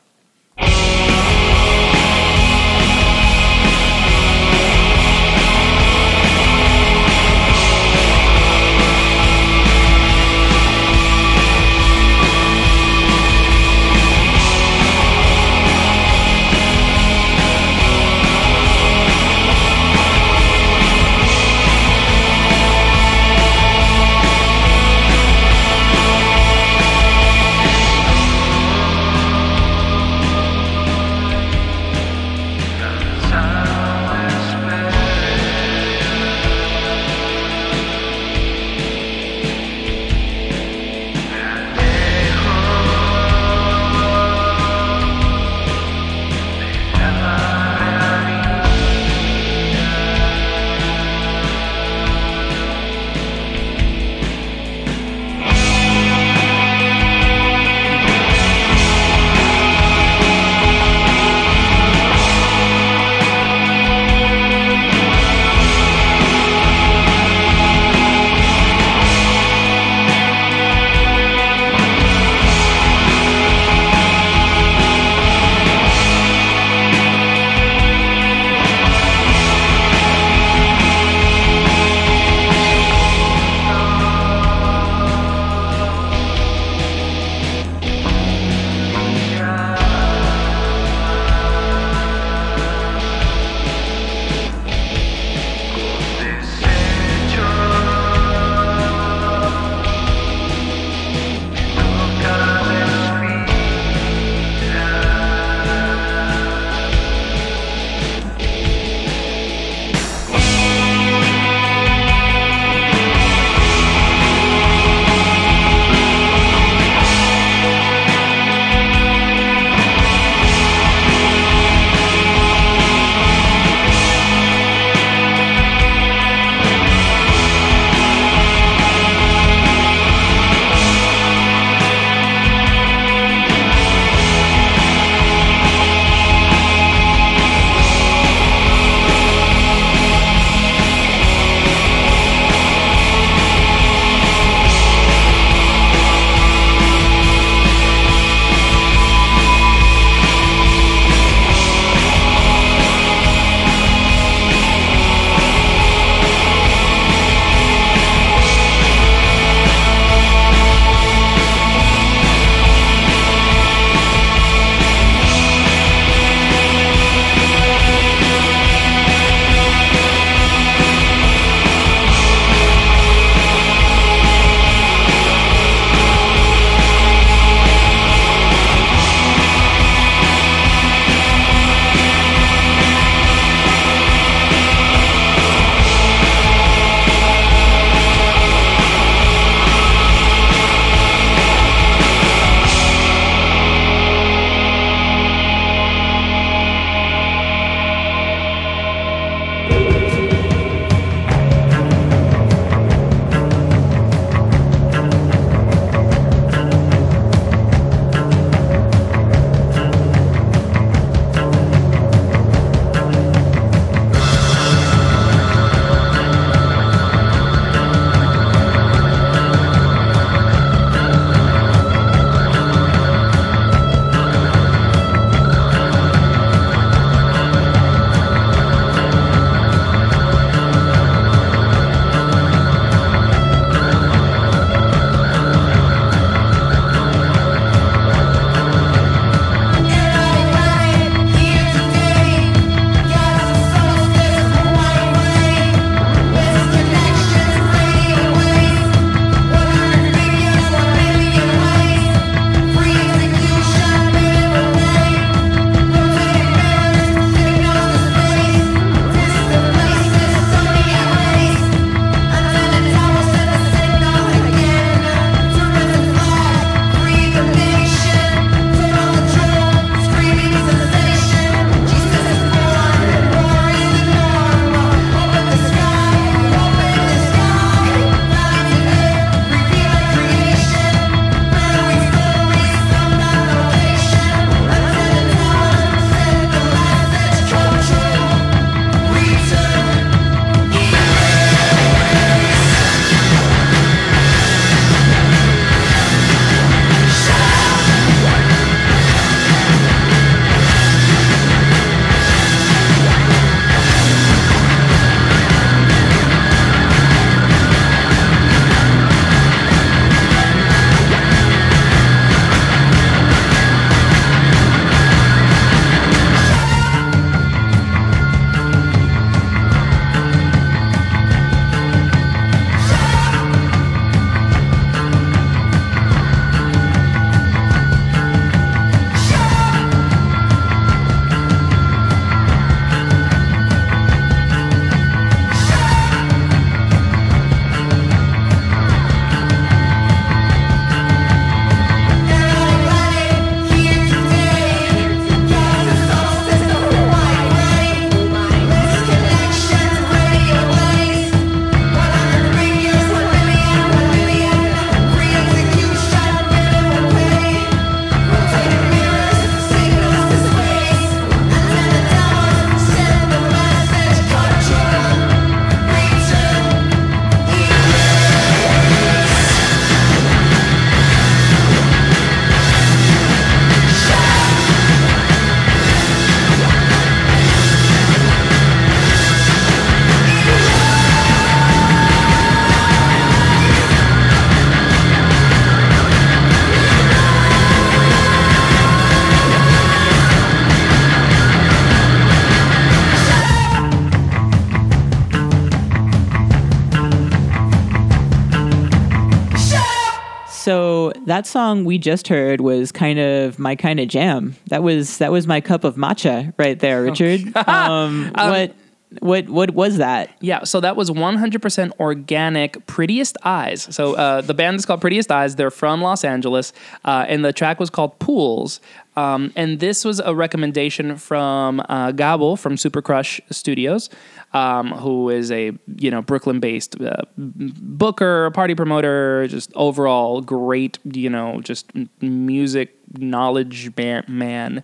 B: That song we just heard was kind of my kind of jam. That was that was my cup of matcha right there, Richard. um, what what what was that?
A: Yeah, so that was 100% organic Prettiest Eyes. So uh, the band is called Prettiest Eyes. They're from Los Angeles, uh, and the track was called Pools. Um, and this was a recommendation from uh, Gabo from Super Crush Studios, um, who is a you know Brooklyn-based uh, booker, party promoter, just overall great you know just music knowledge man. man.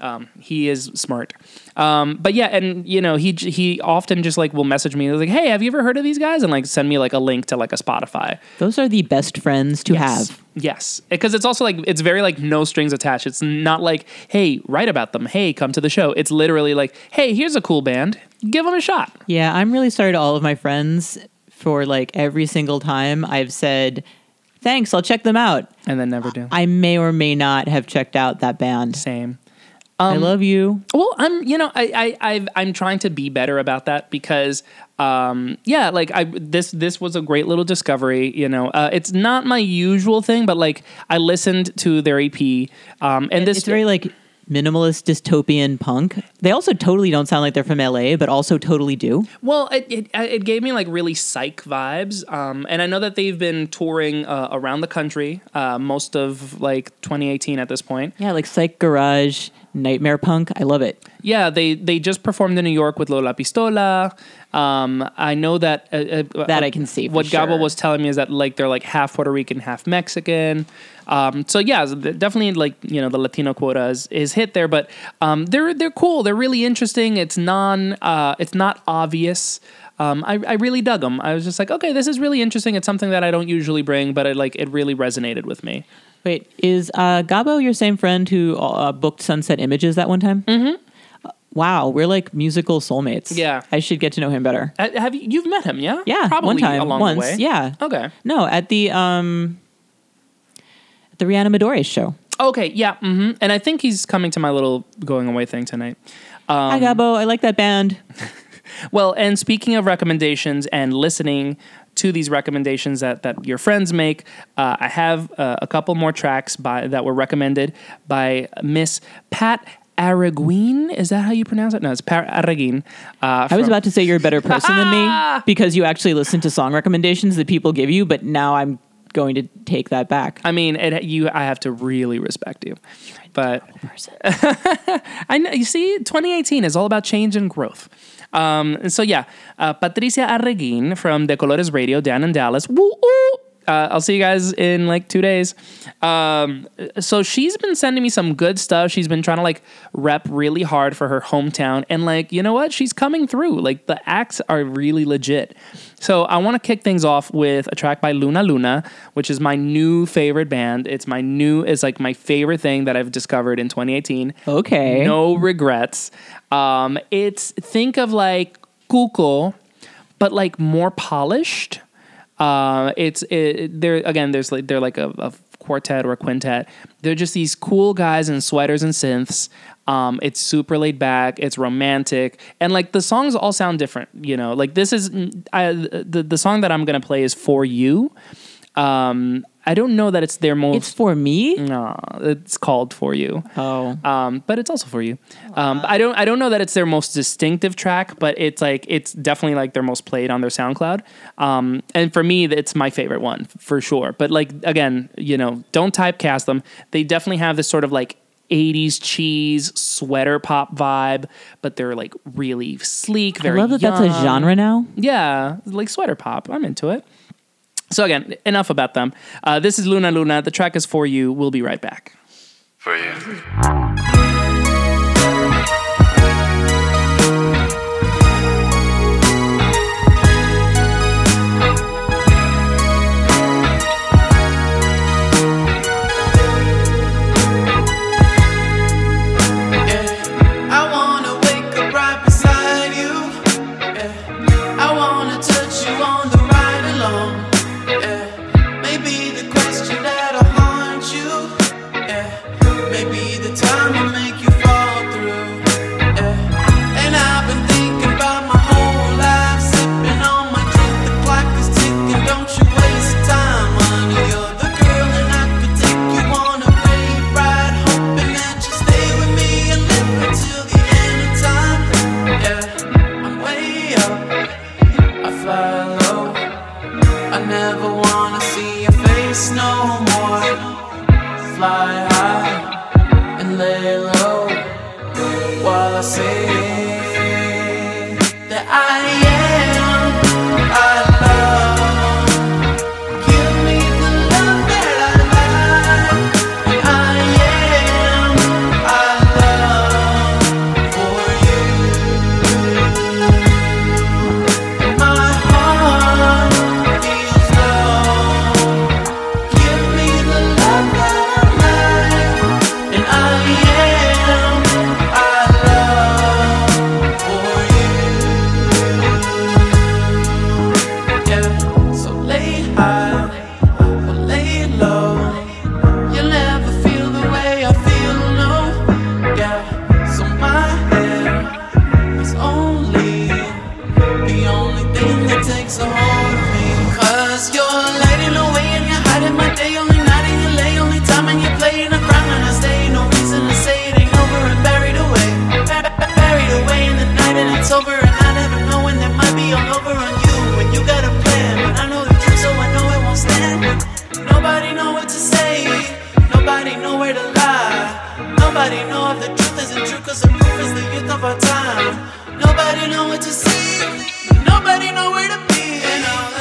A: Um, he is smart. Um, but yeah, and you know, he he often just like will message me like, "Hey, have you ever heard of these guys?" and like send me like a link to like a Spotify.
B: Those are the best friends to have.
A: Yes, because it's also like it's very like no strings attached. It's not like, "Hey, write about them." "Hey, come to the show." It's literally like, "Hey, here's a cool band. Give them a shot."
B: Yeah, I'm really sorry to all of my friends for like every single time I've said, "Thanks, I'll check them out."
A: And then never do.
B: I may or may not have checked out that band.
A: Same.
B: I love you.
A: Well, I'm, you know, I, I, I've, I'm trying to be better about that because, um, yeah, like I, this, this was a great little discovery. You know, uh, it's not my usual thing, but like I listened to their EP, um, and this
B: it's very like minimalist dystopian punk. They also totally don't sound like they're from LA, but also totally do.
A: Well, it, it it gave me like really psych vibes, um, and I know that they've been touring uh, around the country uh, most of like 2018 at this point.
B: Yeah, like Psych Garage, Nightmare Punk. I love it.
A: Yeah, they they just performed in New York with Lola Pistola. Um, I know that uh, uh,
B: That I can see
A: what Gabo was telling me is that like they're like half Puerto Rican, half Mexican. Um, so yeah, definitely like you know the Latino quota is, is hit there, but um, they're they're cool. They're really interesting. It's non uh, it's not obvious. Um, I, I really dug them. I was just like, okay, this is really interesting. It's something that I don't usually bring, but it like it really resonated with me.
B: Wait, is uh, Gabo your same friend who uh, booked Sunset Images that one time? Mm-hmm. Wow, we're like musical soulmates.
A: Yeah.
B: I should get to know him better.
A: Uh, have you you've met him? Yeah,
B: Yeah,
A: probably
B: one time,
A: along
B: once.
A: the way.
B: Yeah.
A: Okay.
B: No, at the um, at the Rihanna Medore show.
A: Okay, yeah, Mm-hmm. and I think he's coming to my little going away thing tonight. Um,
B: Hi, Gabo. I like that band.
A: Well, and speaking of recommendations and listening to these recommendations that, that your friends make, uh, I have uh, a couple more tracks by that were recommended by Miss Pat Araguin. Is that how you pronounce it? No, it's Pat Araguin. Uh,
B: I was about to say you're a better person than me because you actually listen to song recommendations that people give you, but now I'm going to take that back.
A: I mean, it, you. I have to really respect you, but I know. You see, 2018 is all about change and growth. Um, so yeah, uh, Patricia Arreguin from De Colores Radio down in Dallas. Woo, woo. Uh, I'll see you guys in like two days. Um, so she's been sending me some good stuff. She's been trying to like rep really hard for her hometown, and like you know what, she's coming through. Like the acts are really legit. So I want to kick things off with a track by Luna Luna, which is my new favorite band. It's my new, it's like my favorite thing that I've discovered in 2018.
B: Okay.
A: No regrets. Um, it's think of like Cuco, but like more polished. Uh, it's it, they're again there's like they're like a, a quartet or a quintet. They're just these cool guys in sweaters and synths. Um, it's super laid back. It's romantic, and like the songs all sound different. You know, like this is I, the the song that I'm gonna play is for you. Um, I don't know that it's their most.
B: It's for me.
A: no, it's called for you.
B: Oh.
A: Um, but it's also for you. Um, I don't I don't know that it's their most distinctive track, but it's like it's definitely like their most played on their SoundCloud. Um, and for me, it's my favorite one for sure. But like again, you know, don't typecast them. They definitely have this sort of like 80s cheese sweater pop vibe, but they're like really sleek,
B: I love that that's a genre now.
A: Yeah, like sweater pop. I'm into it. So again, enough about them. Uh, this is Luna Luna. The track is for you. We'll be right back.
D: For you.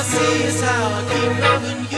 E: See is how I keep loving you.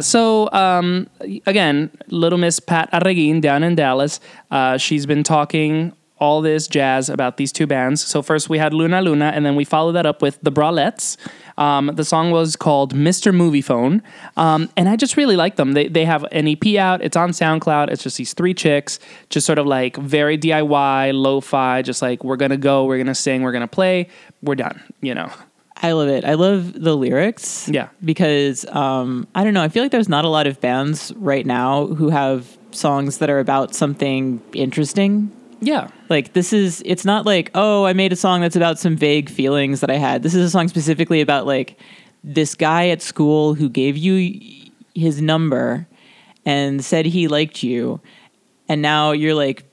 A: So um, again, Little Miss Pat Arreguin down in Dallas. Uh, she's been talking all this jazz about these two bands. So first we had Luna Luna, and then we followed that up with the Bralettes. Um, the song was called Mr. Movie Phone, um, and I just really like them. They they have an EP out. It's on SoundCloud. It's just these three chicks, just sort of like very DIY, lo-fi. Just like we're gonna go, we're gonna sing, we're gonna play, we're done. You know.
B: I love it. I love the lyrics.
A: Yeah.
B: Because um, I don't know. I feel like there's not a lot of bands right now who have songs that are about something interesting.
A: Yeah.
B: Like this is. It's not like oh, I made a song that's about some vague feelings that I had. This is a song specifically about like this guy at school who gave you his number and said he liked you, and now you're like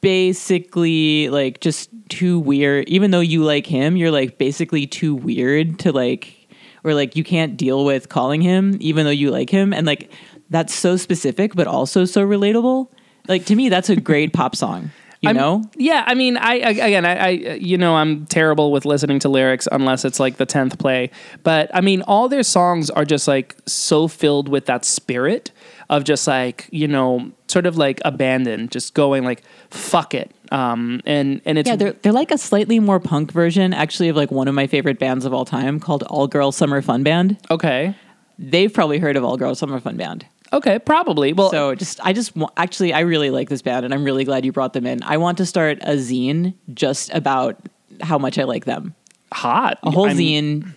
B: basically like just too weird. Even though you like him you're like basically too weird to like or like you can't deal with calling him even though you like him. And like that's so specific but also so relatable. Like to me that's a great pop song you
A: I'm-
B: know?
A: Yeah, I mean, I, I again, I, I, you know, I'm terrible with listening to lyrics unless it's like the tenth play. But I mean, all their songs are just like so filled with that spirit of just like you know, sort of like abandoned, just going like fuck it. Um, and and it's
B: yeah they're, they're like a slightly more punk version actually of like one of my favorite bands of all time called all girl summer fun band
A: okay,
B: they've probably heard of all girl summer fun band
A: okay, probably. Well,
B: So just, I just actually, I really like this band, and I'm really glad you brought them in. I want to start a zine just about how much I like them.
A: hot.
B: A whole
A: I mean,
B: zine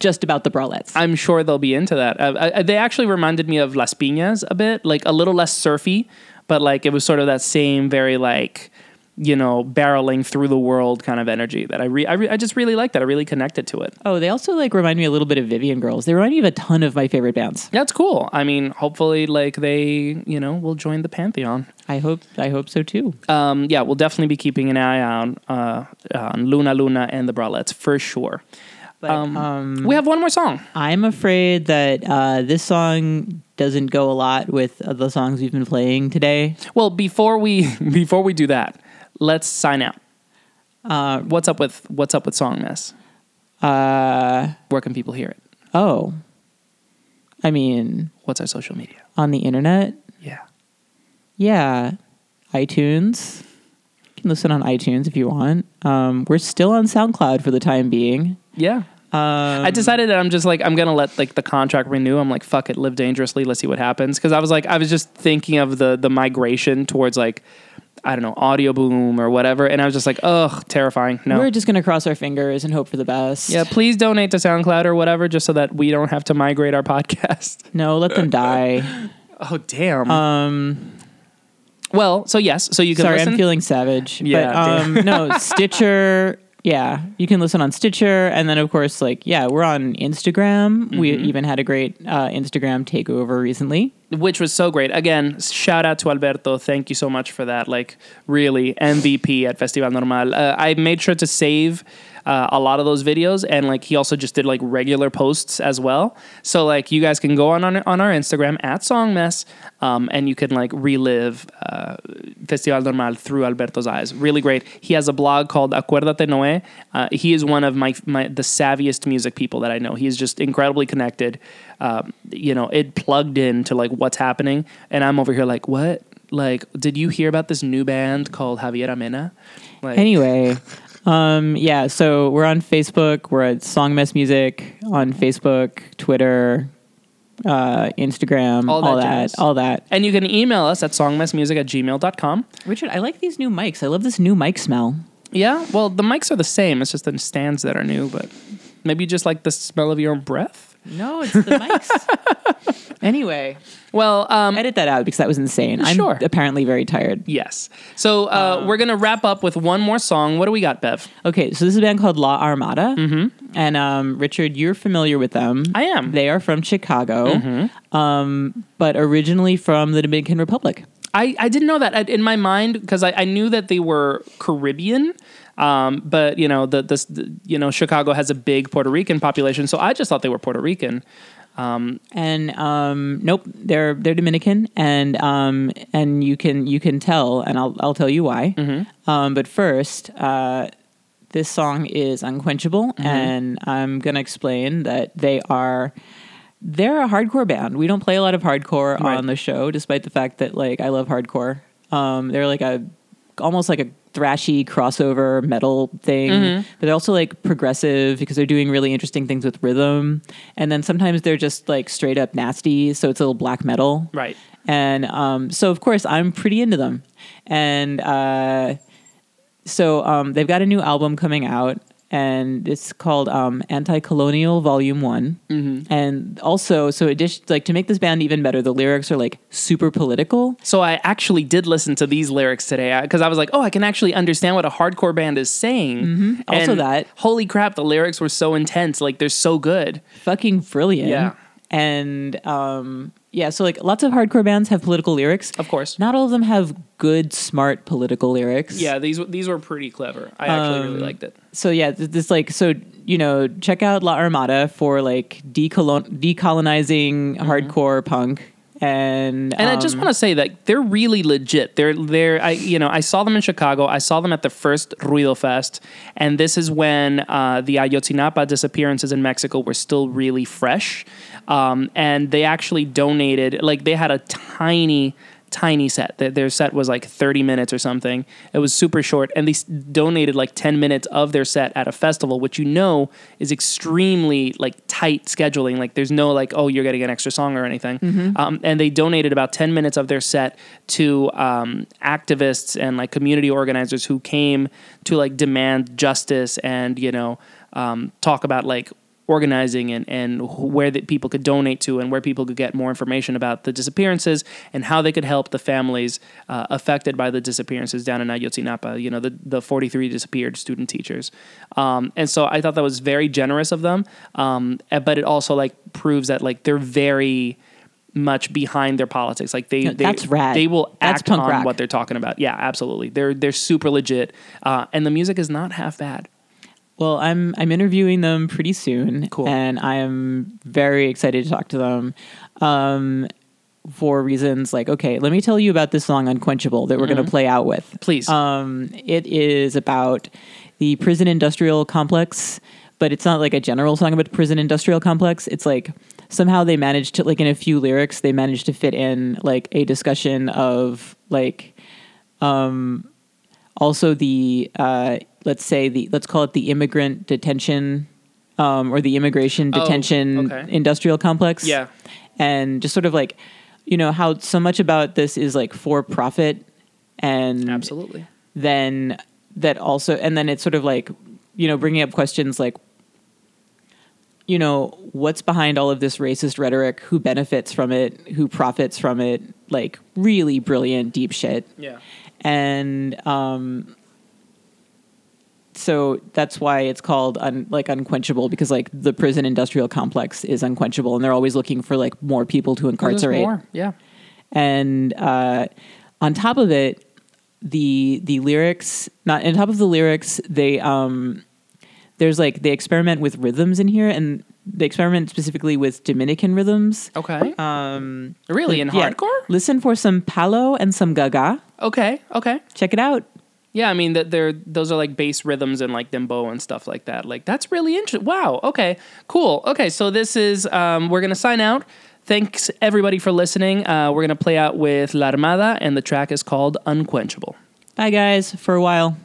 B: just about the Bralettes.
A: I'm sure they'll be into that. Uh, uh, they actually reminded me of Las Piñas a bit, like a little less surfy, but like it was sort of that same very like you know barreling through the world kind of energy that I re- I, re- I just really like that. I really connected to it.
B: oh, they also like remind me a little bit of Vivian Girls. They remind me of a ton of my favorite bands.
A: That's cool. I mean, hopefully, like they you know will join the pantheon.
B: I hope, I hope so too.
A: Um, yeah, we'll definitely be keeping an eye on uh, on Luna Luna and the Bralettes for sure.
B: But um,
A: We have one more song.
B: I'm afraid that uh, this song doesn't go a lot with uh, the songs we've been playing today.
A: Well, before we before we do that, let's sign out. Uh, what's up with what's up with Song Mess?
B: Uh,
A: Where can people hear it?
B: oh, I mean,
A: What's our social media?
B: on the internet,
A: Yeah.
B: Yeah, iTunes. You can listen on iTunes if you want. Um, we're still on SoundCloud for the time being.
A: Yeah.
B: Um,
A: I decided that I'm just like I'm gonna let like the contract renew. I'm like fuck it, live dangerously. Let's see what happens. Because I was like I was just thinking of the the migration towards like I don't know Audioboom or whatever, and I was just like ugh, terrifying. No.
B: We're just gonna cross our fingers and hope for the best.
A: yeah, please donate to SoundCloud or whatever, just so that we don't have to migrate our podcast.
B: No, let them die.
A: Oh damn. Um. Well, so yes, so you can
B: Sorry,
A: listen.
B: I'm feeling savage.
A: Yeah,
B: but um, no, Stitcher. Yeah, you can listen on Stitcher, and then of course, like, yeah, we're on Instagram. We
A: Mm-hmm.
B: even had a great uh, Instagram takeover recently.
A: which was so great. Again, shout out to Alberto. Thank you so much for that. Like, really, MVP at Festival Normal. Uh, I made sure to save uh, a lot of those videos, and like he also just did like regular posts as well. So like you guys can go on on, on our Instagram at Songmess, um, and you can like relive uh, Festival Normal through Alberto's eyes. Really great. He has a blog called Acuérdate Noé. Uh, he is one of my my the savviest music people that I know. He's just incredibly connected. Um, you know, it plugged into like what's happening, and I'm over here like, what? Like, did you hear about this new band called Javiera Mena? Like,
B: Anyway, um, yeah, so we're on Facebook. We're at Song Mess Music on Facebook, Twitter, uh, Instagram,
A: All
B: all
A: that
B: that, all that.
A: and you can email us at songmessmusic at gmail.com.
B: Richard, I like these new mics. I love this new mic smell.
A: Yeah, well, the mics are the same. It's just the stands that are new, but maybe you just like the smell of your own breath.
B: No, it's the mics. anyway,
A: Well, um,
B: edit that out because that was insane. I'm apparently very tired.
A: yes. So uh, we're gonna wrap up with one more song. What do we got, Bev?
B: Okay, so this is a band called La Armada. Mm-hmm. And um, Richard, you're familiar with them.
A: I am.
B: They are from Chicago, um, but originally from the Dominican Republic.
A: I, I didn't know that I, in my mind because I, I knew that they were Caribbean, um, but you know the, this the you know Chicago has a big Puerto Rican population, so I just thought they were Puerto Rican.
B: and um, nope, they're they're Dominican, and um, and you can you can tell, and I'll I'll tell you why. Um, but first, uh, this song is Unquenchable, and I'm gonna explain that they are they're a hardcore band. We don't play a lot of hardcore
A: Right.
B: on the show, despite the fact that like I love hardcore. Um, they're like a almost like a thrashy crossover metal thing, but they're also like progressive because they're doing really interesting things with rhythm. And then sometimes they're just like straight up nasty, so it's a little black metal.
A: Right.
B: And um, so, of course, I'm pretty into them. And uh, so um, they've got a new album coming out, and it's called um, Anti-Colonial Volume One. Mm-hmm. And also, so addition, like to make this band even better, the lyrics are like super political.
A: So I actually did listen to these lyrics today because I was like, oh, I can actually understand what a hardcore band is saying.
B: Mm-hmm. Also
A: And
B: that.
A: Holy crap, the lyrics were so intense. Like they're so good.
B: Fucking brilliant.
A: Yeah.
B: And um, yeah, so like lots of hardcore bands have political lyrics.
A: Of course.
B: Not all of them have good, smart political lyrics.
A: Yeah, these these were pretty clever. I actually really
B: Um,
A: liked it.
B: so yeah, th- this like so you know check out La Armada for like decolon- decolonizing hardcore punk and.
A: And I just
B: um,
A: want to say that they're really legit. They're they're I you know I saw them in Chicago. I saw them at the first Ruido Fest, and this is when uh, the Ayotzinapa disappearances in Mexico were still really fresh, um, and they actually donated like they had a tiny tiny set. Their, their set was like 30 minutes or something. It was super short, and they donated like 10 minutes of their set at a festival, which you know is extremely like tight scheduling. Like there's no like, oh, you're getting an extra song or anything. Um, and they donated about 10 minutes of their set to um, activists and like community organizers who came to like demand justice and you know um, talk about like organizing and, and where that people could donate to and where people could get more information about the disappearances and how they could help the families uh, affected by the disappearances down in Ayotzinapa, you know, the, the 43 disappeared student teachers. Um, and so I thought that was very generous of them. Um, eh, but it also like proves that like they're very much behind their politics. Like they,
B: No,
A: they
B: that's rad.
A: they will
B: That's
A: act
B: punk
A: on
B: rock.
A: what they're talking about. Yeah, absolutely. They're, they're super legit. Uh, and the music is not half bad.
B: Well I'm I'm interviewing them pretty soon
A: Cool.
B: and I am very excited to talk to them um for reasons like okay let me tell you about this song unquenchable that we're going to play out with
A: Please.
B: Um, it is about the prison industrial complex, but it's not like a general song about the prison industrial complex. It's like somehow they managed to, like, in a few lyrics, they managed to fit in like a discussion of like, um, also the uh, let's say the let's call it the immigrant detention. Um, or the immigration
A: Oh,
B: detention
A: okay.
B: industrial complex.
A: Yeah.
B: And just sort of like, you know, how so much about this is like for profit and
A: Absolutely.
B: then that also and then it's sort of like you know bringing up questions like you know what's behind all of this racist rhetoric who benefits from it who profits from it like really brilliant deep shit
A: Yeah.
B: and um so that's why it's called un, like unquenchable because like the prison industrial complex is unquenchable and they're always looking for like more people to incarcerate
A: more. Yeah.
B: and uh, on top of it, the the lyrics not on top of the lyrics, they um, there's like they experiment with rhythms in here, and they experiment specifically with Dominican rhythms.
A: Okay.
B: Um,
A: really? In
B: yeah.
A: hardcore?
B: Listen for some palo and some gaga.
A: Okay. Okay.
B: Check it out.
A: Yeah, I mean that they're those are like bass rhythms and like dembow and stuff like that. Like that's really interesting. Wow. Okay. Cool. Okay. So this is um, we're gonna sign out. Thanks everybody for listening. Uh, we're gonna play out with La Armada, and the track is called Unquenchable.
B: Bye guys for a while.